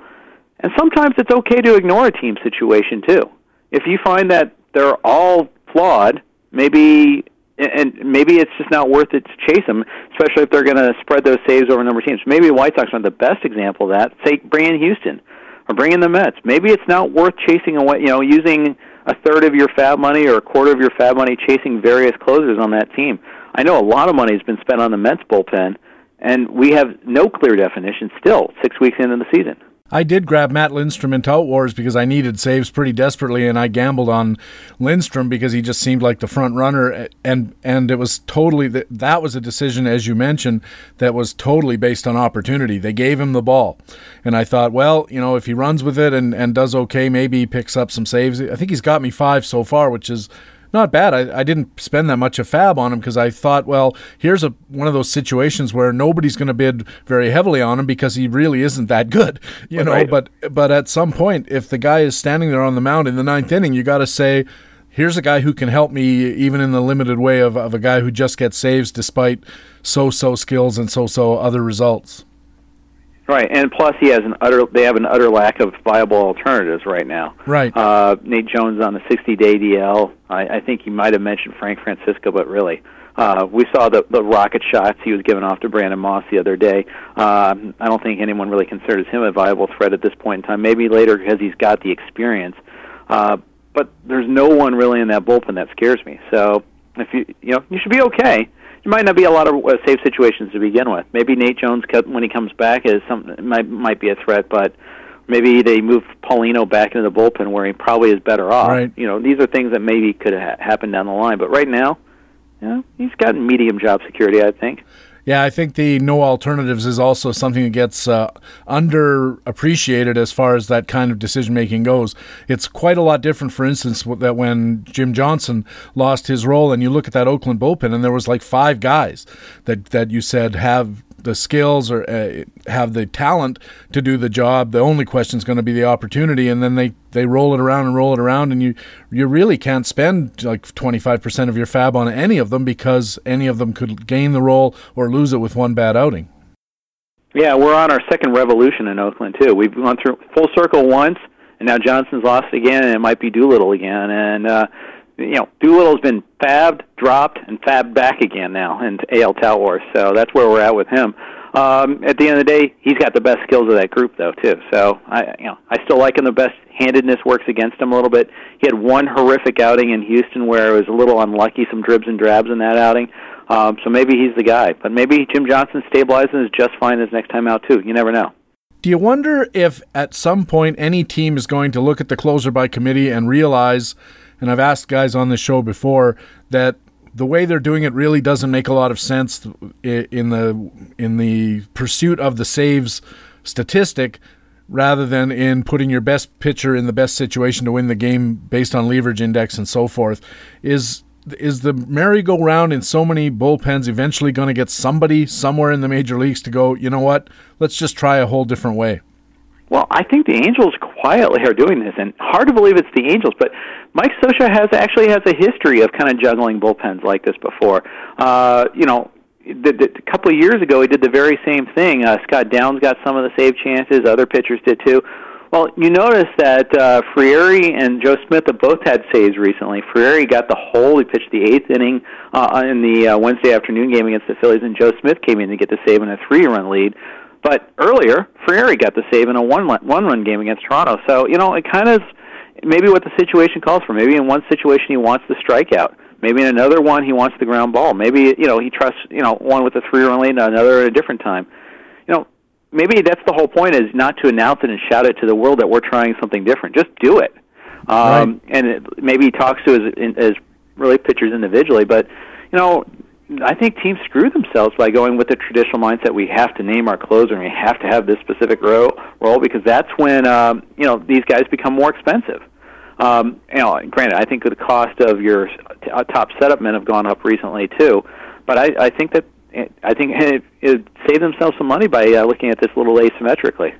and sometimes it's okay to ignore a team situation too. If you find that they're all flawed, maybe and maybe it's just not worth it to chase them, especially if they're going to spread those saves over a number of teams. Maybe the White Sox are the best example of that. Say, bring in Houston or bring in the Mets. Maybe it's not worth chasing away, you know, using a third of your fab money or a quarter of your fab money chasing various closers on that team. I know a lot of money has been spent on the Mets bullpen, and we have no clear definition still, six weeks into the season. I did grab Matt Lindstrom in Tout Wars because I needed saves pretty desperately, and I gambled on Lindstrom because he just seemed like the front runner, and and it was totally that that was a decision, as you mentioned, that was totally based on opportunity. They gave him the ball, and I thought, well, you know, if he runs with it and and does okay, maybe he picks up some saves. I think he's got me five so far, which is not bad. I, I didn't spend that much of fab on him because I thought, well, here's a one of those situations where nobody's going to bid very heavily on him because he really isn't that good, you know. Right. But but at some point, if the guy is standing there on the mound in the ninth inning, you got to say, here's a guy who can help me even in the limited way of, of a guy who just gets saves despite so-so skills and so-so other results. Right, and plus he has an utter. They have an utter lack of viable alternatives right now. Right. Uh, Nate Jones on the 60-day DL. I, I think you might have mentioned Frank Francisco, but really, uh, we saw the the rocket shots he was giving off to Brandon Moss the other day. Uh, I don't think anyone really considers him a viable threat at this point in time. Maybe later because he's got the experience. Uh, but there's no one really in that bullpen that scares me. So if you you know you should be okay. Might not be a lot of uh, safe situations to begin with. Maybe Nate Jones when he comes back is some might might be a threat, but maybe they move Paulino back into the bullpen where he probably is better off. Right. You know, these are things that maybe could ha- happen down the line, but right now, you know, he's got medium job security, I think. Yeah, I think the no alternatives is also something that gets uh, underappreciated as far as that kind of decision making goes. It's quite a lot different, for instance, that when Jim Johnson lost his role, and you look at that Oakland bullpen, and there was like five guys that that you said have the skills or uh, have the talent to do the job. The only question is going to be the opportunity, and then they, they roll it around and roll it around, and you you really can't spend like twenty five percent of your fab on any of them because any of them could gain the role or lose it with one bad outing. Yeah, we're on our second revolution in Oakland too. We've gone through full circle once, and now Johnson's lost again, and it might be Doolittle again, and. uh you know, Doolittle's been fabbed, dropped, and fabbed back again now into AL Tout Wars. So that's where we're at with him. Um, at the end of the day, he's got the best skills of that group, though, too. So I, you know, I still like him. The best handedness works against him a little bit. He had one horrific outing in Houston where it was a little unlucky, some dribs and drabs in that outing. Um, so maybe he's the guy. But maybe Jim Johnson stabilizing is just fine his next time out, too. You never know. Do you wonder if at some point any team is going to look at the closer by committee and realize and I've asked guys on the show before that the way they're doing it really doesn't make a lot of sense in the in the pursuit of the saves statistic rather than in putting your best pitcher in the best situation to win the game based on leverage index and so forth. Is is the merry-go-round in so many bullpens eventually going to get somebody somewhere in the major leagues to go you know what? Let's just try a whole different way well, I think the Angels quietly are doing this, and hard to believe it's the Angels, but Mike Scioscia has actually has a history of kind of juggling bullpens like this before. Uh, you know, the, the, a couple of years ago, he did the very same thing. Uh, Scott Downs got some of the save chances; other pitchers did too. Well, you notice that uh, Frieri and Joe Smith have both had saves recently. Frieri got the whole; he pitched the eighth inning uh, in the uh, Wednesday afternoon game against the Phillies, and Joe Smith came in to get the save in a three-run lead. But earlier, Frieri got the save in a one one run game against Toronto. So you know, it kind of maybe what the situation calls for. Maybe in one situation he wants the strikeout. Maybe in another one he wants the ground ball. Maybe you know he trusts you know one with a three run lead, and another at a different time. You know, maybe that's the whole point is not to announce it and shout it to the world that we're trying something different. Just do it. Um, right. And it, maybe he talks to his, his relief pitchers individually, but you know I think teams screw themselves by going with the traditional mindset. We have to name our closer and we have to have this specific role, role because that's when um, you know these guys become more expensive. Um, you know, granted, I think the cost of your t- uh, top setup men have gone up recently too, but I, I think that I think it, it save themselves some money by uh, looking at this a little asymmetrically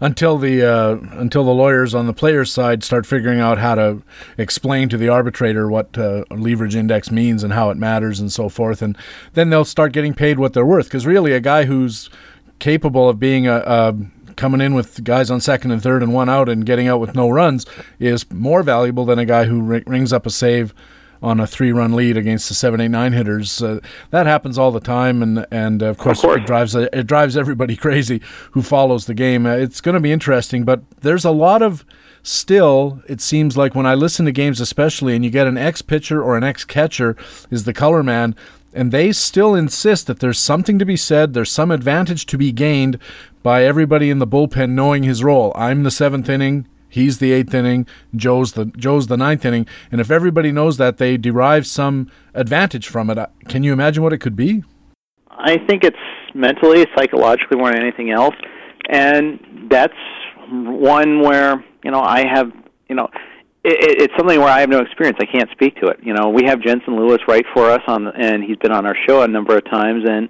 until the uh, until the lawyers on the players' side start figuring out how to explain to the arbitrator what uh, leverage index means and how it matters and so forth, and then they'll start getting paid what they're worth. Because really, a guy who's capable of being a, a coming in with guys on second and third and one out and getting out with no runs is more valuable than a guy who rings up a save on a three-run lead against the seven, eight, nine hitters. Uh, that happens all the time, and and uh, of, course, of, course, it drives it drives everybody crazy who follows the game. Uh, it's going to be interesting, but there's a lot of still. It seems like when I listen to games, especially, and you get an ex pitcher or an ex catcher is the color man. And they still insist that there's something to be said, there's some advantage to be gained by everybody in the bullpen knowing his role. I'm the seventh inning, He's the eighth inning. Joe's the Joe's the ninth inning. And if everybody knows that, they derive some advantage from it. Uh, can you imagine what it could be? I think it's mentally, psychologically more than anything else, and that's one where you know I have you know it, it's something where I have no experience. I can't speak to it. You know, we have Jensen Lewis write for us on, and he's been on our show a number of times, and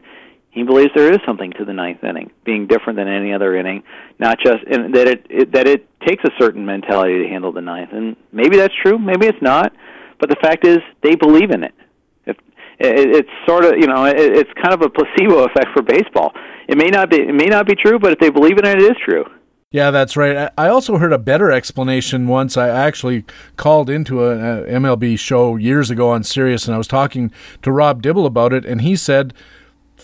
he believes there is something to the ninth inning being different than any other inning, not just and that it, it that it takes a certain mentality to handle the ninth, and maybe that's true, maybe it's not, but the fact is they believe in it. If it, it's sort of you know it, it's kind of a placebo effect for baseball. It may not be it may not be true, but if they believe in it, it is true. Yeah, that's right. I also heard a better explanation once. I actually called into a, MLB show years ago on Sirius, and I was talking to Rob Dibble about it, and he said,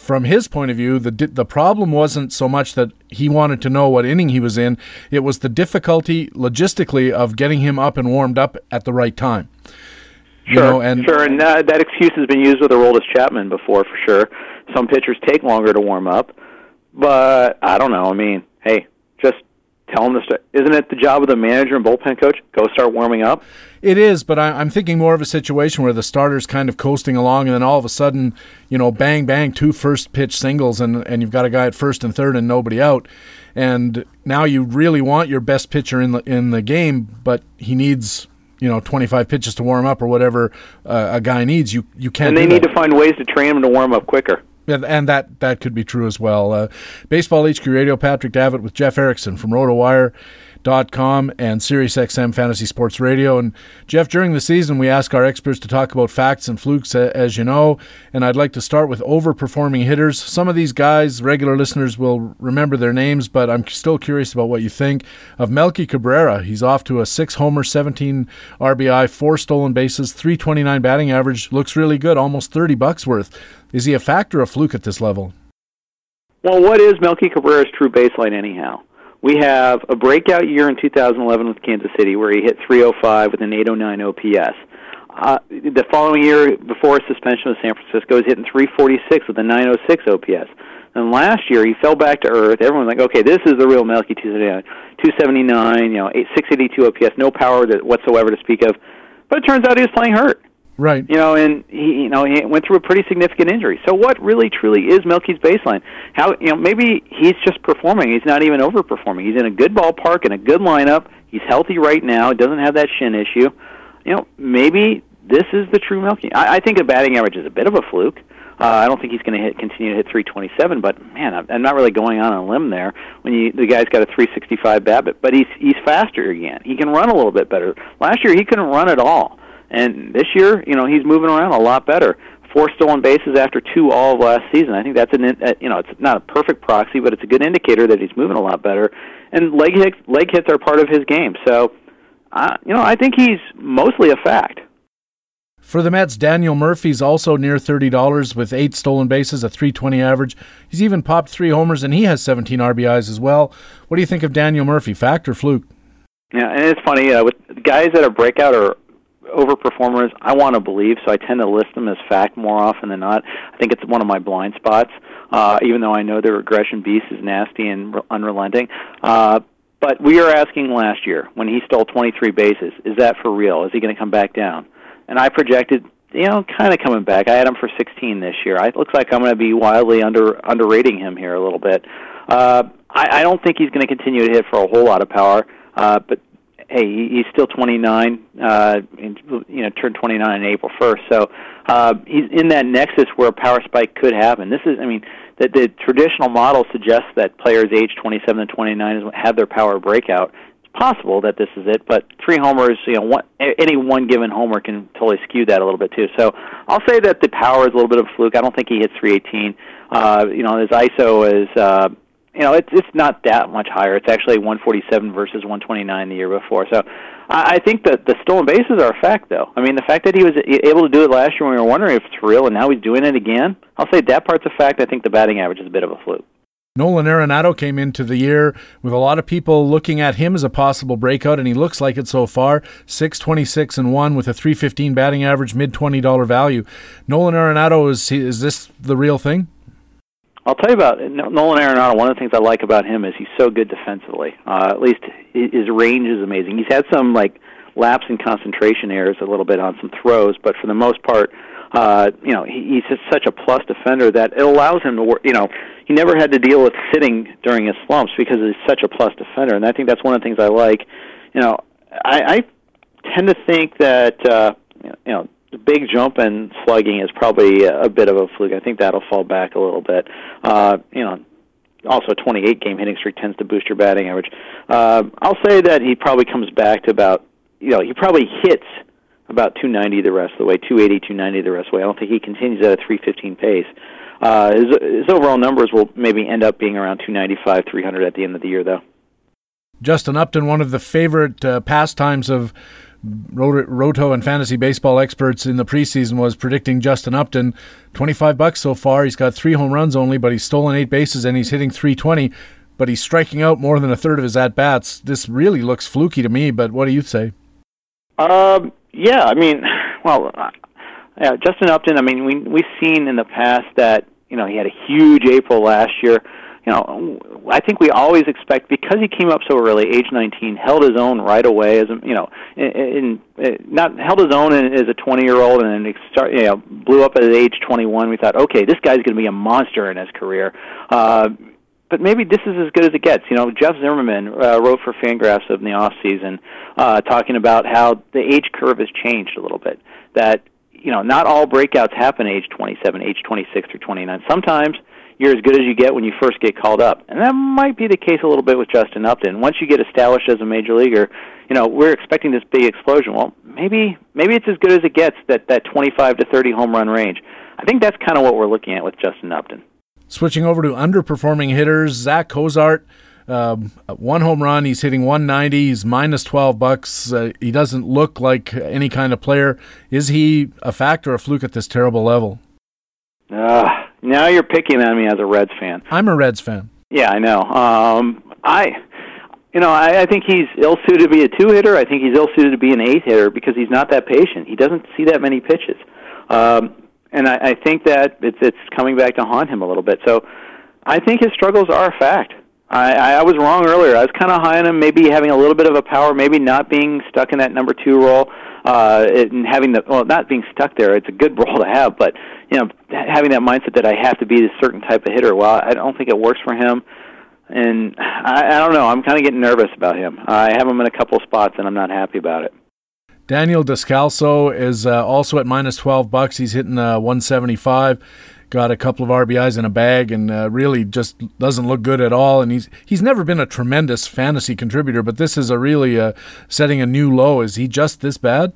from his point of view, the the problem wasn't so much that he wanted to know what inning he was in; it was the difficulty logistically of getting him up and warmed up at the right time. Sure, you know, and sure, and uh, that excuse has been used with Aroldis Chapman before, for sure. Some pitchers take longer to warm up, but I don't know. I mean, hey, tell them this. Isn't it the job of the manager and bullpen coach? Go start warming up. It is, but I, am thinking more of a situation where the starter's kind of coasting along, and then all of a sudden, you know, bang bang, two first pitch singles, and and you've got a guy at first and third and nobody out, and now you really want your best pitcher in the in the game, but he needs you know 25 pitches to warm up or whatever uh, a guy needs. You you can't. And they need to find ways to train him to warm up quicker. And, and that that could be true as well. Uh, Baseball HQ Radio, Patrick Davitt with Jeff Erickson from RotoWire com and SiriusXM Fantasy Sports Radio. And Jeff, during the season, we ask our experts to talk about facts and flukes, as you know. And I'd like to start with overperforming hitters. Some of these guys, regular listeners will remember their names, but I'm still curious about what you think of Melky Cabrera. He's off to a six homer, 17 RBI, four stolen bases, 329 batting average. Looks really good, almost 30 bucks worth. Is he a factor or a fluke at this level? Well, what is Melky Cabrera's true baseline anyhow? We have a breakout year in 2011 with Kansas City where he hit 305 with an 809 OPS. Uh, the following year, before his suspension with San Francisco, he was hitting 346 with a 906 OPS. And last year, he fell back to earth. Everyone's like, okay, this is the real Melky 279, 279 you know, 682 OPS, no power whatsoever to speak of. But it turns out he was playing hurt. Right. You know, and he you know he went through a pretty significant injury. So what really truly is Melky's baseline? How you know maybe he's just performing. He's not even overperforming. He's in a good ballpark and a good lineup. He's healthy right now. Doesn't have that shin issue. You know, maybe this is the true Melky. I, I think a batting average is a bit of a fluke. Uh, I don't think he's going to hit continue to hit 327, but man, I'm, I'm not really going on a limb there. When you the guy's got a 365 BABIP, but he's he's faster again. He can run a little bit better. Last year he couldn't run at all. And this year, you know, he's moving around a lot better. Four stolen bases after two all of last season. I think that's an uh, you know it's not a perfect proxy, but it's a good indicator that he's moving a lot better. And leg hits leg hits are part of his game. So, uh, you know, I think he's mostly a fact. For the Mets, Daniel Murphy's also near thirty dollars with eight stolen bases, a three twenty average. He's even popped three homers, and he has seventeen RBIs as well. What do you think of Daniel Murphy? Fact or fluke? Yeah, and it's funny uh, with guys that are breakout or overperformers, I want to believe, so I tend to list them as fact more often than not. I think it's one of my blind spots, uh, even though I know the regression beast is nasty and unrelenting. Uh, but we are asking last year when he stole 23 bases, is that for real? Is he going to come back down? And I projected, you know, kind of coming back. I had him for 16 this year. It looks like I'm going to be wildly under underrating him here a little bit. Uh, I, I don't think he's going to continue to hit for a whole lot of power. Uh, but hey, he's still 29. Uh, and, you know, turned 29 on April 1st. So uh, he's in that nexus where a power spike could happen. This is, I mean, the, the traditional model suggests that players age 27 and 29 have their power breakout. It's possible that this is it, but three homers, you know, one, any one given homer can totally skew that a little bit too. So I'll say that the power is a little bit of a fluke. I don't think he hits 318. Uh, you know, his ISO is. Uh, you know, it's it's not that much higher. It's actually 147 versus 129 the year before. So, I, I think that the stolen bases are a fact, though. I mean, the fact that he was able to do it last year when we were wondering if it's real, and now he's doing it again. I'll say that part's a fact. I think the batting average is a bit of a fluke. Nolan Arenado came into the year with a lot of people looking at him as a possible breakout, and he looks like it so far. 626 and 1 with a 315 batting average, mid $20 value. Nolan Arenado, is, is this the real thing? I'll tell you about Nolan Arenado. One of the things I like about him is he's so good defensively. Uh, at least his range is amazing. He's had some like lapse in concentration errors a little bit on some throws, but for the most part, uh, you know, he, he's just such a plus defender that it allows him to work. You know, he never had to deal with sitting during his slumps because he's such a plus defender, and I think that's one of the things I like. You know, I, I tend to think that uh, you know the big jump in slugging is probably a bit of a fluke. I think that'll fall back a little bit. Uh, you know, also a 28 game hitting streak tends to boost your batting average. Uh, I'll say that he probably comes back to about, you know, he probably hits about 290 the rest of the way, 280, 290 the rest of the way. I don't think he continues at a 315 pace. Uh, his, his overall numbers will maybe end up being around 295, 300 at the end of the year, though. Justin Upton, one of the favorite uh, pastimes of Roto and fantasy baseball experts in the preseason was predicting Justin Upton 25 bucks so far. He's got three home runs only, but he's stolen eight bases and he's hitting 320, but he's striking out more than a third of his at bats. This really looks fluky to me, but what do you say? Um, yeah, I mean, well, uh, Justin Upton. I mean, we we've seen in the past that you know he had a huge April last year you know, I think we always expect because he came up so early, age 19, held his own right away as a, you know, in, in not held his own as a 20 year old and then start, you know, blew up at age 21. We thought, okay, this guy's going to be a monster in his career. Uh, but maybe this is as good as it gets. You know, Jeff Zimmerman uh, wrote for Fangraphs in the off season, uh, talking about how the age curve has changed a little bit. That you know, not all breakouts happen age 27, age 26 through 29. Sometimes you're as good as you get when you first get called up. And that might be the case a little bit with Justin Upton. Once you get established as a major leaguer, you know, we're expecting this big explosion. Well, maybe maybe it's as good as it gets that that 25 to 30 home run range. I think that's kind of what we're looking at with Justin Upton. Switching over to underperforming hitters, Zach Cozart, um, one home run. He's hitting 190. He's minus 12 bucks. Uh, he doesn't look like any kind of player. Is he a factor, or a fluke at this terrible level? Uh, now you're picking on me as a Reds fan. I'm a Reds fan. Yeah, I know. Um, I, you know, I, I think he's ill suited to be a two hitter. I think he's ill suited to be an eight hitter because he's not that patient. He doesn't see that many pitches, um, and I, I think that it's it's coming back to haunt him a little bit. So, I think his struggles are a fact. I, I was wrong earlier. I was kind of high on him, maybe having a little bit of a power, maybe not being stuck in that number two role, uh, and having the well, not being stuck there. It's a good role to have, but you know, having that mindset that I have to be a certain type of hitter. Well, I don't think it works for him, and I, I don't know. I'm kind of getting nervous about him. I have him in a couple spots, and I'm not happy about it. Daniel Descalso is uh, also at minus 12 bucks. He's hitting uh, 175 got a couple of RBIs in a bag and uh, really just doesn't look good at all. And he's he's never been a tremendous fantasy contributor, but this is a really uh, setting a new low. Is he just this bad?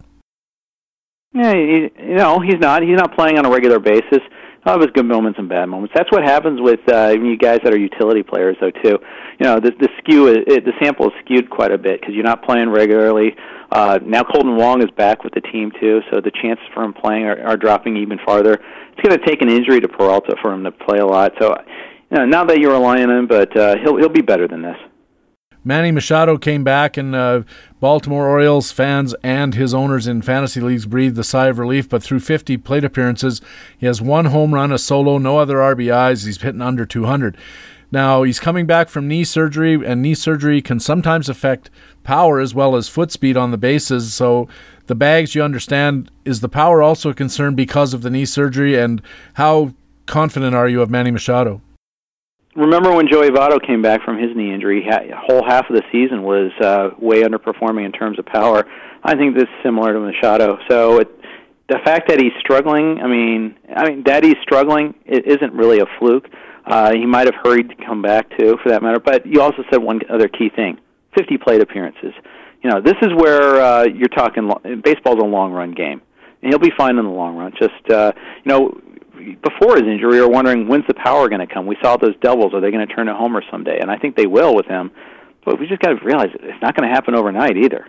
Yeah, he, you know he's not. He's not playing on a regular basis. He'll have good moments and bad moments. That's what happens with uh, you guys that are utility players, though. Too, you know, the the skew, it, the sample is skewed quite a bit because you're not playing regularly. Uh, now Kolten Wong is back with the team too, so the chances for him playing are, are dropping even farther it's going to take an injury to Peralta for him to play a lot. So, you know, not that you're relying on him, but uh, he'll he'll be better than this. Manny Machado came back, and uh, Baltimore Orioles fans and his owners in fantasy leagues breathed a sigh of relief. But through 50 plate appearances, he has one home run, a solo, no other RBIs. He's hitting under 200. Now, he's coming back from knee surgery, and knee surgery can sometimes affect power as well as foot speed on the bases. So, the bags, you understand, is the power also a concern because of the knee surgery? And how confident are you of Manny Machado? Remember when Joey Votto came back from his knee injury? A whole half of the season was uh, way underperforming in terms of power. I think this is similar to Machado. So it, the fact that he's struggling, I mean, I mean that he's struggling, it isn't really a fluke. Uh, he might have hurried to come back too, for that matter. But you also said one other key thing: 50 plate appearances you know, this is where uh, you're talking. Baseball's a long run game, and he'll be fine in the long run. Just uh, you know, before his injury, were wondering when's the power going to come. We saw those doubles. Are they going to turn a homer someday? And I think they will with him. But we just got to realize it's not going to happen overnight either.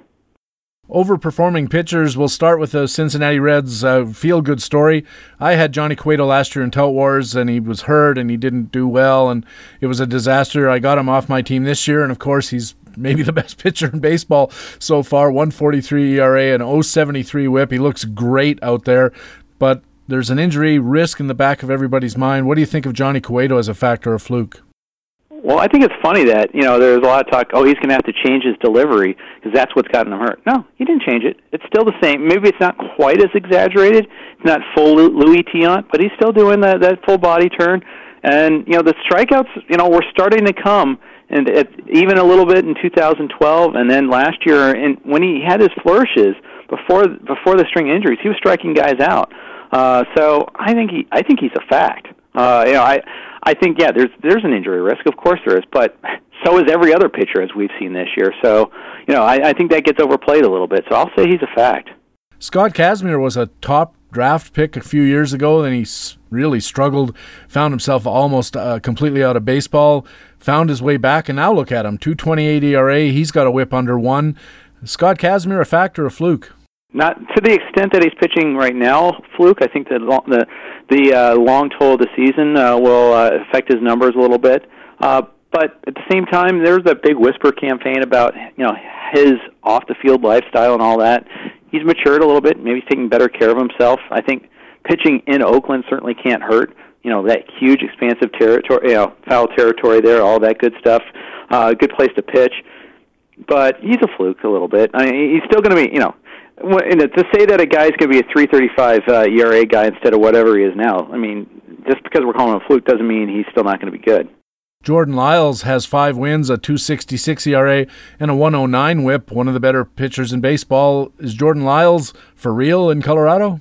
Overperforming pitchers. We'll start with the Cincinnati Reds uh, feel good story. I had Johnny Cueto last year in Tout Wars, and he was hurt and he didn't do well, and it was a disaster. I got him off my team this year, and of course, he's maybe the best pitcher in baseball so far 143 ERA and 073 whip. He looks great out there, but there's an injury risk in the back of everybody's mind. What do you think of Johnny Cueto as a factor of fluke? Well, I think it's funny that you know there's a lot of talk. Oh, he's going to have to change his delivery because that's what's gotten him hurt. No, he didn't change it. It's still the same. Maybe it's not quite as exaggerated. It's not full Luis Tiant, but he's still doing that that full body turn. And you know the strikeouts, you know, were starting to come, and it, even a little bit in 2012, and then last year, and when he had his flourishes before before the string injuries, he was striking guys out. Uh, so I think he, I think he's a fact. Uh, you know, I, I think yeah, there's there's an injury risk, of course there is, but so is every other pitcher as we've seen this year. So, you know, I, I think that gets overplayed a little bit. So I'll say he's a fact. Scott Kazmir was a top draft pick a few years ago. Then he really struggled, found himself almost uh, completely out of baseball, found his way back, and now look at him 228 ERA. He's got a whip under one. Scott Kazmir, a factor, or a fluke? Not to the extent that he's pitching right now, fluke. I think that the the uh, long toll of the season uh, will uh, affect his numbers a little bit. Uh, but at the same time, there's that big whisper campaign about you know his off the field lifestyle and all that he's matured a little bit. Maybe he's taking better care of himself. I think pitching in Oakland certainly can't hurt. You know that huge, expansive territory, you know, foul territory there, all that good stuff. Uh, good place to pitch, but he's a fluke a little bit. I mean, he's still going to be, you know, and to say that a guy's going to be a 3.35 uh, ERA guy instead of whatever he is now. I mean, just because we're calling him a fluke doesn't mean he's still not going to be good. Jordan Lyles has five wins, a 266 ERA, and a 109 whip. One of the better pitchers in baseball. Is Jordan Lyles for real in Colorado?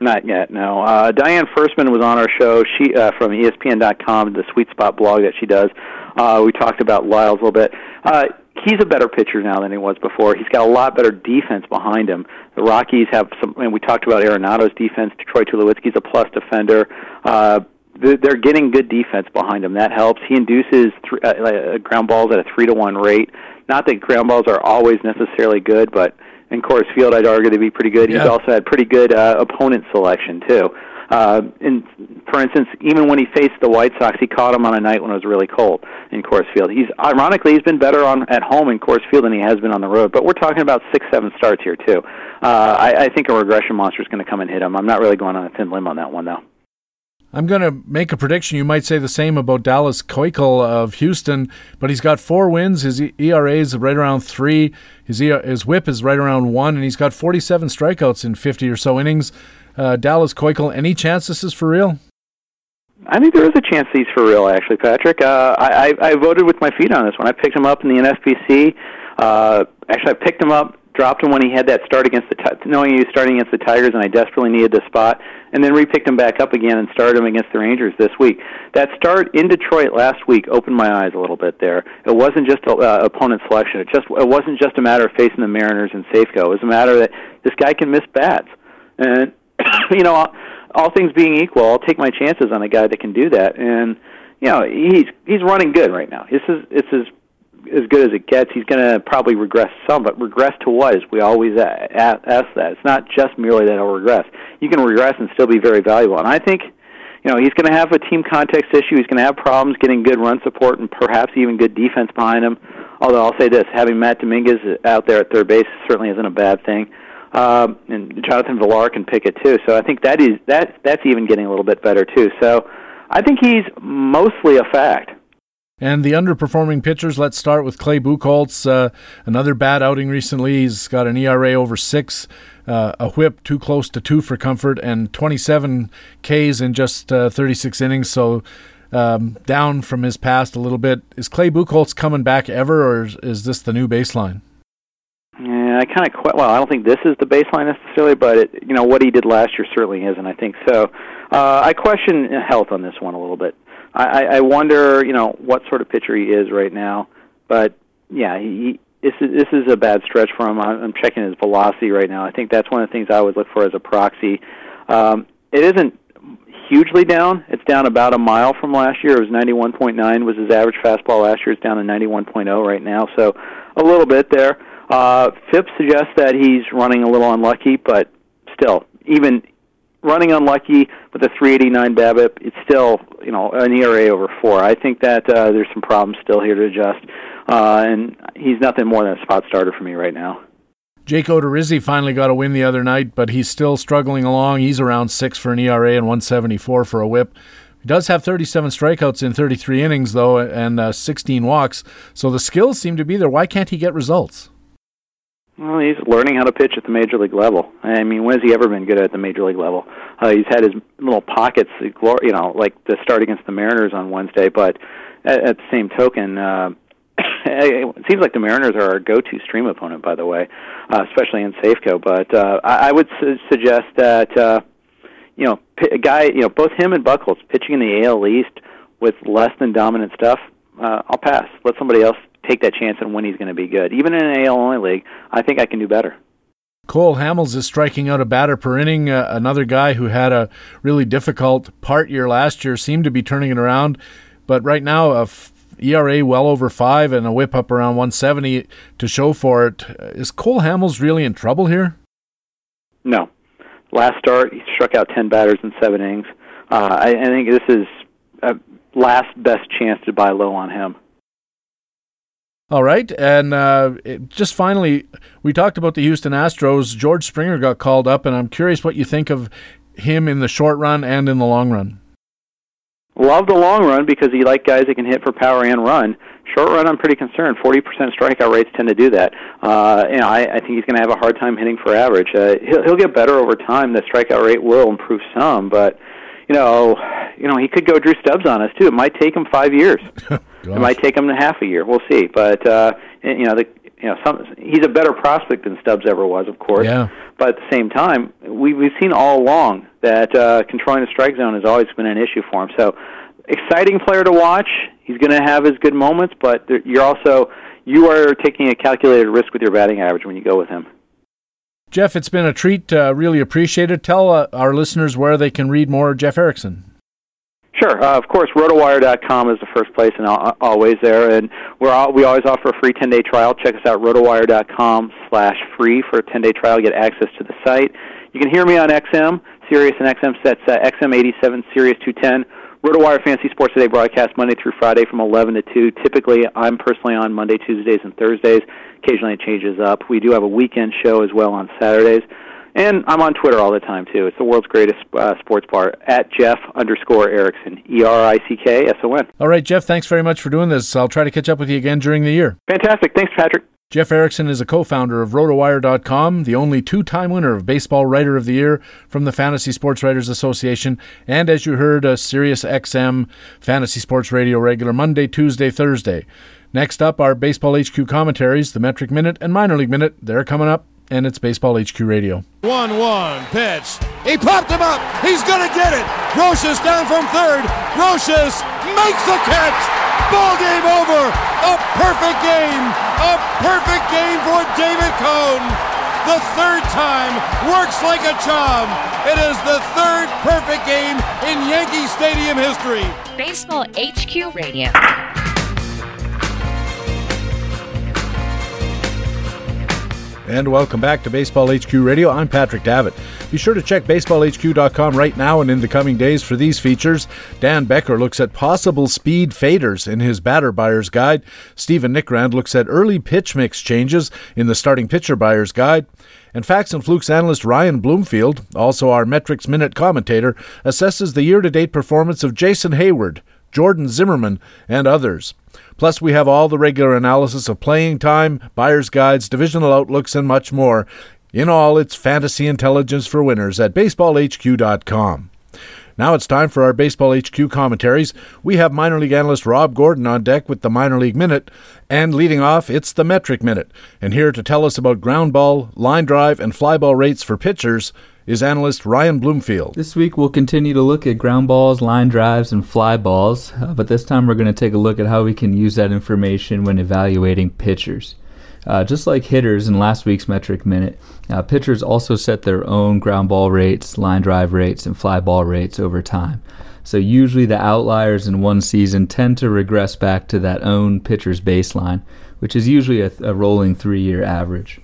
Not yet, no. Uh, Diane Firstman was on our show. She uh, from ESPN.com, the Sweet Spot blog that she does. Uh, we talked about Lyles a little bit. Uh, he's a better pitcher now than he was before. He's got a lot better defense behind him. The Rockies have some, and we talked about Arenado's defense. Troy Tulowitzki's a plus defender. Uh, they're getting good defense behind him. That helps. He induces th- uh, uh, ground balls at a three to one rate. Not that ground balls are always necessarily good, but in Coors Field, I'd argue to be pretty good. Yeah. He's also had pretty good uh, opponent selection too. Uh, and for instance, even when he faced the White Sox, he caught him on a night when it was really cold in Coors Field. He's ironically he's been better on at home in Coors Field than he has been on the road. But we're talking about six, seven starts here too. Uh, I, I think a regression monster is going to come and hit him. I'm not really going on a thin limb on that one though. I'm going to make a prediction. You might say the same about Dallas Keuchel of Houston, but he's got four wins. His ERA is right around three. His his WHIP is right around one, and he's got 47 strikeouts in 50 or so innings. Uh, Dallas Keuchel, any chance this is for real? I think there is a chance he's for real, actually, Patrick. Uh, I, I, I voted with my feet on this one. I picked him up in the NFBC. Uh, actually, I picked him up dropped him when he had that start against the knowing he was starting against the Tigers, and I desperately needed the spot, and then repicked him back up again and started him against the Rangers this week. That start in Detroit last week opened my eyes a little bit. There, it wasn't just a, uh, opponent selection. It just it wasn't just a matter of facing the Mariners and Safeco. It was a matter that this guy can miss bats, and you know, all, all things being equal, I'll take my chances on a guy that can do that, and you know, he's he's running good right now. This is this is as good as it gets. He's going to probably regress some, but regress to what? Is we always ask that. It's not just merely that he'll regress. You can regress and still be very valuable. And I think, you know, he's going to have a team context issue. He's going to have problems getting good run support and perhaps even good defense behind him. Although I'll say this: having Matt Dominguez out there at third base certainly isn't a bad thing. Um, and Jonathan Villar can pick it too. So I think that is that that's even getting a little bit better too. So I think he's mostly a fact. And the underperforming pitchers, let's start with Clay Buchholz. Uh, another bad outing recently. He's got an ERA over six, uh, a whip too close to two for comfort, and 27 Ks in just uh, 36 innings. So um, down from his past a little bit. Is Clay Buchholz coming back ever, or is, is this the new baseline? Yeah, I kind of well. I don't think this is the baseline necessarily, but it, you know what he did last year certainly is, and I think so. Uh, I question health on this one a little bit. I, I wonder, you know, what sort of pitcher he is right now. But yeah, he, this is this is a bad stretch for him. I'm checking his velocity right now. I think that's one of the things I always look for as a proxy. Um, it isn't hugely down. It's down about a mile from last year. It was 91.9 was his average fastball last year. It's down to 91.0 right now, so a little bit there. Uh, FIP suggests that he's running a little unlucky, but still, even running unlucky with a 389 BABIP, it's still you know an ERA over four. I think that uh, there's some problems still here to adjust, uh, and he's nothing more than a spot starter for me right now. Jake Odorizzi finally got a win the other night, but he's still struggling along. He's around six for an ERA and 174 for a WHIP. He does have 37 strikeouts in 33 innings though, and uh, 16 walks. So the skills seem to be there. Why can't he get results? Well, he's learning how to pitch at the major league level. I mean, when has he ever been good at the major league level? Uh, he's had his little pockets, you know, like the start against the Mariners on Wednesday. But at, at the same token, uh, it seems like the Mariners are our go-to stream opponent, by the way, uh, especially in Safeco. But uh, I, I would su- suggest that uh, you know, a guy, you know, both him and Buchholz pitching in the AL East with less than dominant stuff. Uh, I'll pass. Let somebody else take that chance on when he's going to be good. Even in an AL only league, I think I can do better. Cole Hamels is striking out a batter per inning. Uh, another guy who had a really difficult part year last year seemed to be turning it around, but right now a f- ERA well over five and a whip up around 170 to show for it. Is Cole Hamels really in trouble here? No. Last start, he struck out 10 batters in seven innings. Uh, I, I think this is a last best chance to buy low on him. All right, and uh, it, just finally, we talked about the Houston Astros. George Springer got called up, and I'm curious what you think of him in the short run and in the long run. Love the long run because he like guys that can hit for power and run. Short run, I'm pretty concerned. 40% strikeout rates tend to do that. Uh, you know, I, I think he's going to have a hard time hitting for average. Uh, he'll, he'll get better over time. The strikeout rate will improve some, but you know, you know, he could go Drew Stubbs on us too. It might take him five years. it might take him half a year. We'll see. But uh, you know, the you know, some he's a better prospect than Stubbs ever was, of course. Yeah. But at the same time, we we've seen all along that uh, controlling the strike zone has always been an issue for him. So, exciting player to watch. He's going to have his good moments, but you're also you are taking a calculated risk with your batting average when you go with him. Jeff, it's been a treat. Uh, really appreciate it. Tell uh, our listeners where they can read more Jeff Erickson. Sure. Uh, of course, rotowire.com is the first place and always there. And we're all, we always offer a free 10-day trial. Check us out, rotowire.com slash free for a 10-day trial. Get access to the site. You can hear me on XM, Sirius and XM sets uh, XM87, Sirius 210. RotoWire Fantasy Sports Today broadcast Monday through Friday from 11 to 2. Typically, I'm personally on Monday, Tuesdays, and Thursdays. Occasionally, it changes up. We do have a weekend show as well on Saturdays. And I'm on Twitter all the time, too. It's the world's greatest uh, sports bar, at Jeff underscore Erickson, E R I C K S O N. All right, Jeff, thanks very much for doing this. I'll try to catch up with you again during the year. Fantastic. Thanks, Patrick. Jeff Erickson is a co founder of RotoWire.com, the only two time winner of Baseball Writer of the Year from the Fantasy Sports Writers Association, and as you heard, a Sirius XM Fantasy Sports Radio regular Monday, Tuesday, Thursday. Next up are Baseball HQ commentaries, the Metric Minute and Minor League Minute. They're coming up, and it's Baseball HQ Radio. 1 1 pitch. He popped him up. He's going to get it. Brosius down from third. Brosius makes the catch. Ball game over. A perfect game. A perfect game for David Cone. The third time works like a charm. It is the third perfect game in Yankee Stadium history. Baseball HQ Radio. And welcome back to Baseball HQ Radio. I'm Patrick Davitt. Be sure to check baseballhq.com right now and in the coming days for these features. Dan Becker looks at possible speed faders in his batter buyer's guide. Stephen Nickrand looks at early pitch mix changes in the starting pitcher buyer's guide. And Facts and Flukes analyst Ryan Bloomfield, also our Metrics Minute commentator, assesses the year to date performance of Jason Heyward, Jordan Zimmermann, and others. Plus, we have all the regular analysis of playing time, buyer's guides, divisional outlooks, and much more. In all, it's fantasy intelligence for winners at baseballhq.com. Now it's time for our Baseball HQ commentaries. We have minor league analyst Rob Gordon on deck with the Minor League Minute, and leading off, it's the Metric Minute. And here to tell us about ground ball, line drive, and fly ball rates for pitchers is analyst Ryan Bloomfield. This week we'll continue to look at ground balls, line drives, and fly balls, uh, but this time we're going to take a look at how we can use that information when evaluating pitchers. Uh, just like hitters in last week's metric minute, uh, pitchers also set their own ground ball rates, line drive rates, and fly ball rates over time. So usually the outliers in one season tend to regress back to that own pitcher's baseline, which is usually a, a rolling three-year average.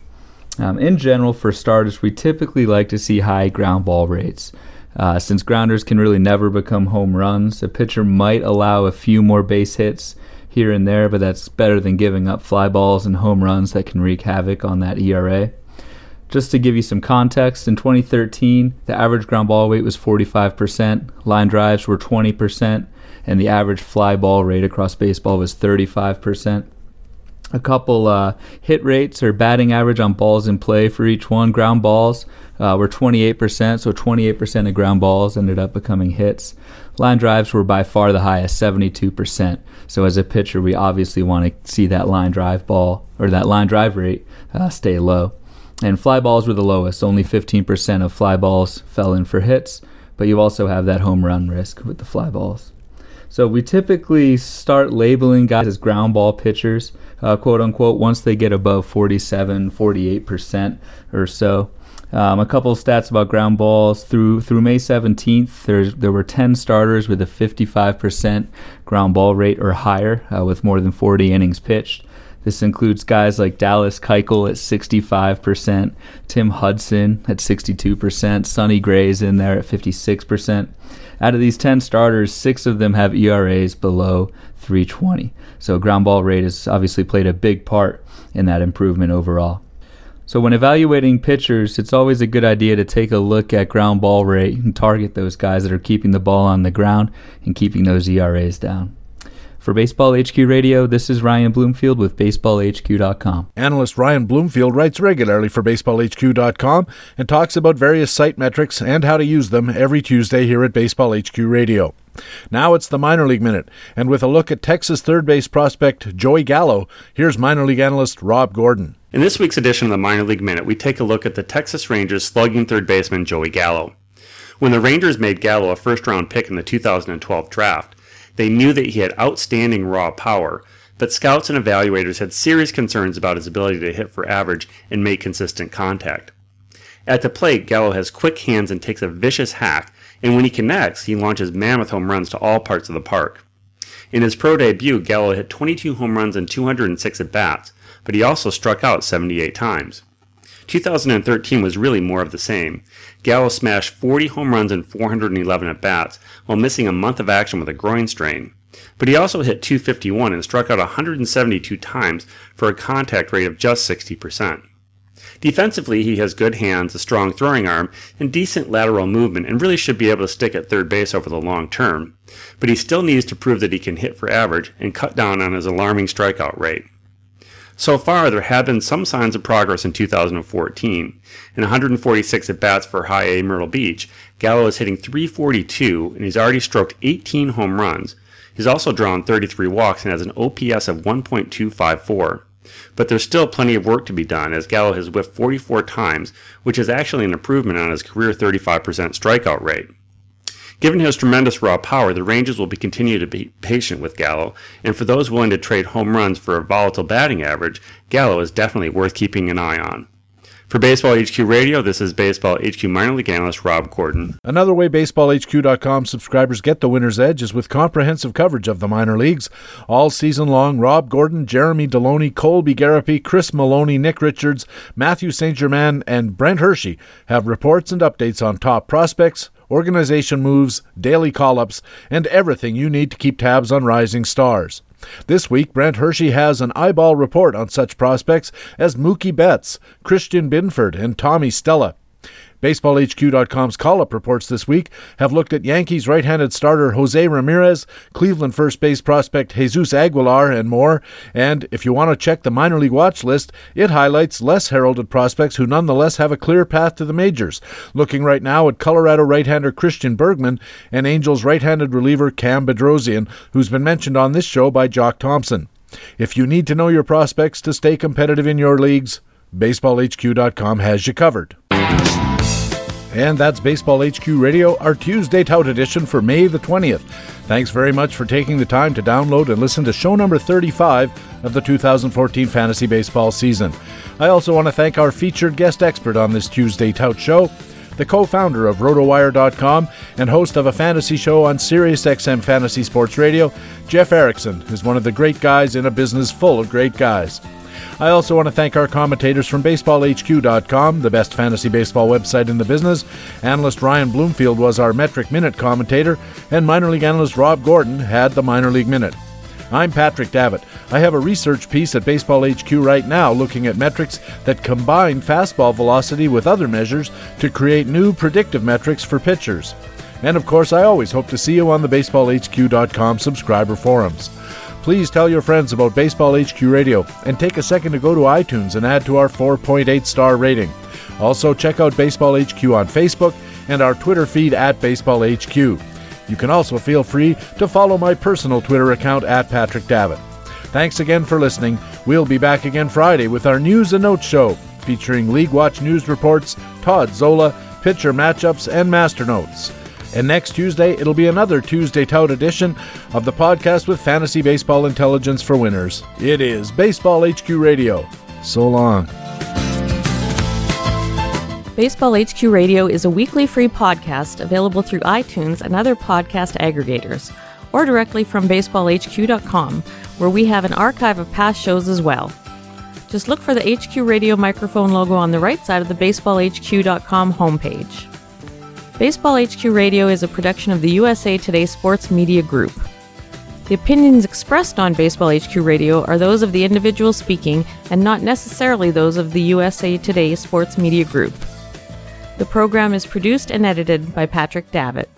Um, in general, for starters, we typically like to see high ground ball rates. Uh, since grounders can really never become home runs, a pitcher might allow a few more base hits here and there, but that's better than giving up fly balls and home runs that can wreak havoc on that ERA. Just to give you some context, in 2013, the average ground ball weight was 45%, line drives were 20%, and the average fly ball rate across baseball was 35%. A couple uh, hit rates or batting average on balls in play for each one. Ground balls uh, were 28%, so 28% of ground balls ended up becoming hits. Line drives were by far the highest, 72%. So as a pitcher, we obviously want to see that line drive ball or that line drive rate uh, stay low. And fly balls were the lowest. Only 15% of fly balls fell in for hits, but you also have that home run risk with the fly balls. So we typically start labeling guys as ground ball pitchers, uh, quote unquote, once they get above 47, 48% or so. Um, a couple stats about ground balls through through May 17th. There's there were 10 starters with a 55% ground ball rate or higher, uh, with more than 40 innings pitched. This includes guys like Dallas Keuchel at 65%, Tim Hudson at 62%, Sonny Gray's in there at 56%. Out of these 10 starters, six of them have ERAs below 320. So ground ball rate has obviously played a big part in that improvement overall. So when evaluating pitchers, it's always a good idea to take a look at ground ball rate and target those guys that are keeping the ball on the ground and keeping those ERAs down. For Baseball HQ Radio, this is Ryan Bloomfield with BaseballHQ.com. Analyst Ryan Bloomfield writes regularly for BaseballHQ.com and talks about various site metrics and how to use them every Tuesday here at Baseball HQ Radio. Now it's the minor league minute, and with a look at Texas third base prospect Joey Gallo, here's minor league analyst Rob Gordon. In this week's edition of the Minor League Minute, we take a look at the Texas Rangers slugging third baseman Joey Gallo. When the Rangers made Gallo a first round pick in the 2012 draft, they knew that he had outstanding raw power, but scouts and evaluators had serious concerns about his ability to hit for average and make consistent contact. At the plate, Gallo has quick hands and takes a vicious hack, and when he connects, he launches mammoth home runs to all parts of the park. In his pro debut, Gallo hit 22 home runs and 206 at bats, but he also struck out 78 times. 2013 was really more of the same. Gallo smashed 40 home runs and 411 at bats while missing a month of action with a groin strain. But he also hit 251 and struck out 172 times for a contact rate of just 60%. Defensively, he has good hands, a strong throwing arm, and decent lateral movement, and really should be able to stick at third base over the long term. But he still needs to prove that he can hit for average and cut down on his alarming strikeout rate. So far, there have been some signs of progress in 2014. In 146 at bats for High A Myrtle Beach, Gallo is hitting 342 and he's already stroked 18 home runs. He's also drawn 33 walks and has an OPS of 1.254. But there's still plenty of work to be done as Gallo has whiffed 44 times, which is actually an improvement on his career 35% strikeout rate. Given his tremendous raw power, the Rangers will be continue to be patient with Gallo, and for those willing to trade home runs for a volatile batting average, Gallo is definitely worth keeping an eye on. For Baseball HQ Radio, this is Baseball HQ minor league analyst Rob Gordon. Another way BaseballHQ.com subscribers get the winner's edge is with comprehensive coverage of the minor leagues. All season long, Rob Gordon, Jeremy Deloney, Colby Garapi, Chris Mallonee, Nick Richards, Matthew St. Germain, and Brent Hershey have reports and updates on top prospects, organization moves, daily call ups, and everything you need to keep tabs on rising stars. This week, Brent Hershey has an eyeball report on such prospects as Mookie Betts, Christian Binford, and Tommy Stella. BaseballHQ.com's call up reports this week have looked at Yankees right handed starter Jose Ramirez, Cleveland first base prospect Jesus Aguilar, and more. And if you want to check the minor league watch list, it highlights less heralded prospects who nonetheless have a clear path to the majors. Looking right now at Colorado right hander Christian Bergman and Angels right handed reliever Cam Bedrosian, who's been mentioned on this show by Jock Thompson. If you need to know your prospects to stay competitive in your leagues, BaseballHQ.com has you covered. And that's Baseball HQ Radio, our Tuesday Tout edition for May the 20th. Thanks very much for taking the time to download and listen to show number 35 of the 2014 fantasy baseball season. I also want to thank our featured guest expert on this Tuesday Tout show, the co founder of RotoWire.com and host of a fantasy show on SiriusXM Fantasy Sports Radio, Jeff Erickson is one of the great guys in a business full of great guys. I also want to thank our commentators from BaseballHQ.com, the best fantasy baseball website in the business. Analyst Ryan Bloomfield was our Metric Minute commentator, and minor league analyst Rob Gordon had the Minor League Minute. I'm Patrick Davitt. I have a research piece at Baseball HQ right now looking at metrics that combine fastball velocity with other measures to create new predictive metrics for pitchers. And of course, I always hope to see you on the BaseballHQ.com subscriber forums. Please tell your friends about Baseball HQ Radio and take a second to go to iTunes and add to our 4.8 star rating. Also, check out Baseball HQ on Facebook and our Twitter feed at Baseball HQ. You can also feel free to follow my personal Twitter account at Patrick Davitt. Thanks again for listening. We'll be back again Friday with our News and Notes show featuring League Watch news reports, Todd Zola, pitcher matchups, and master notes. And next Tuesday, it'll be another Tuesday Tout edition of the podcast with fantasy baseball intelligence for winners. It is Baseball HQ Radio. So long. Baseball HQ Radio is a weekly free podcast available through iTunes and other podcast aggregators, or directly from baseballhq.com, where we have an archive of past shows as well. Just look for the HQ Radio microphone logo on the right side of the baseballhq.com homepage. Baseball HQ Radio is a production of the USA Today Sports Media Group. The opinions expressed on Baseball HQ Radio are those of the individual speaking and not necessarily those of the USA Today Sports Media Group. The program is produced and edited by Patrick Davitt.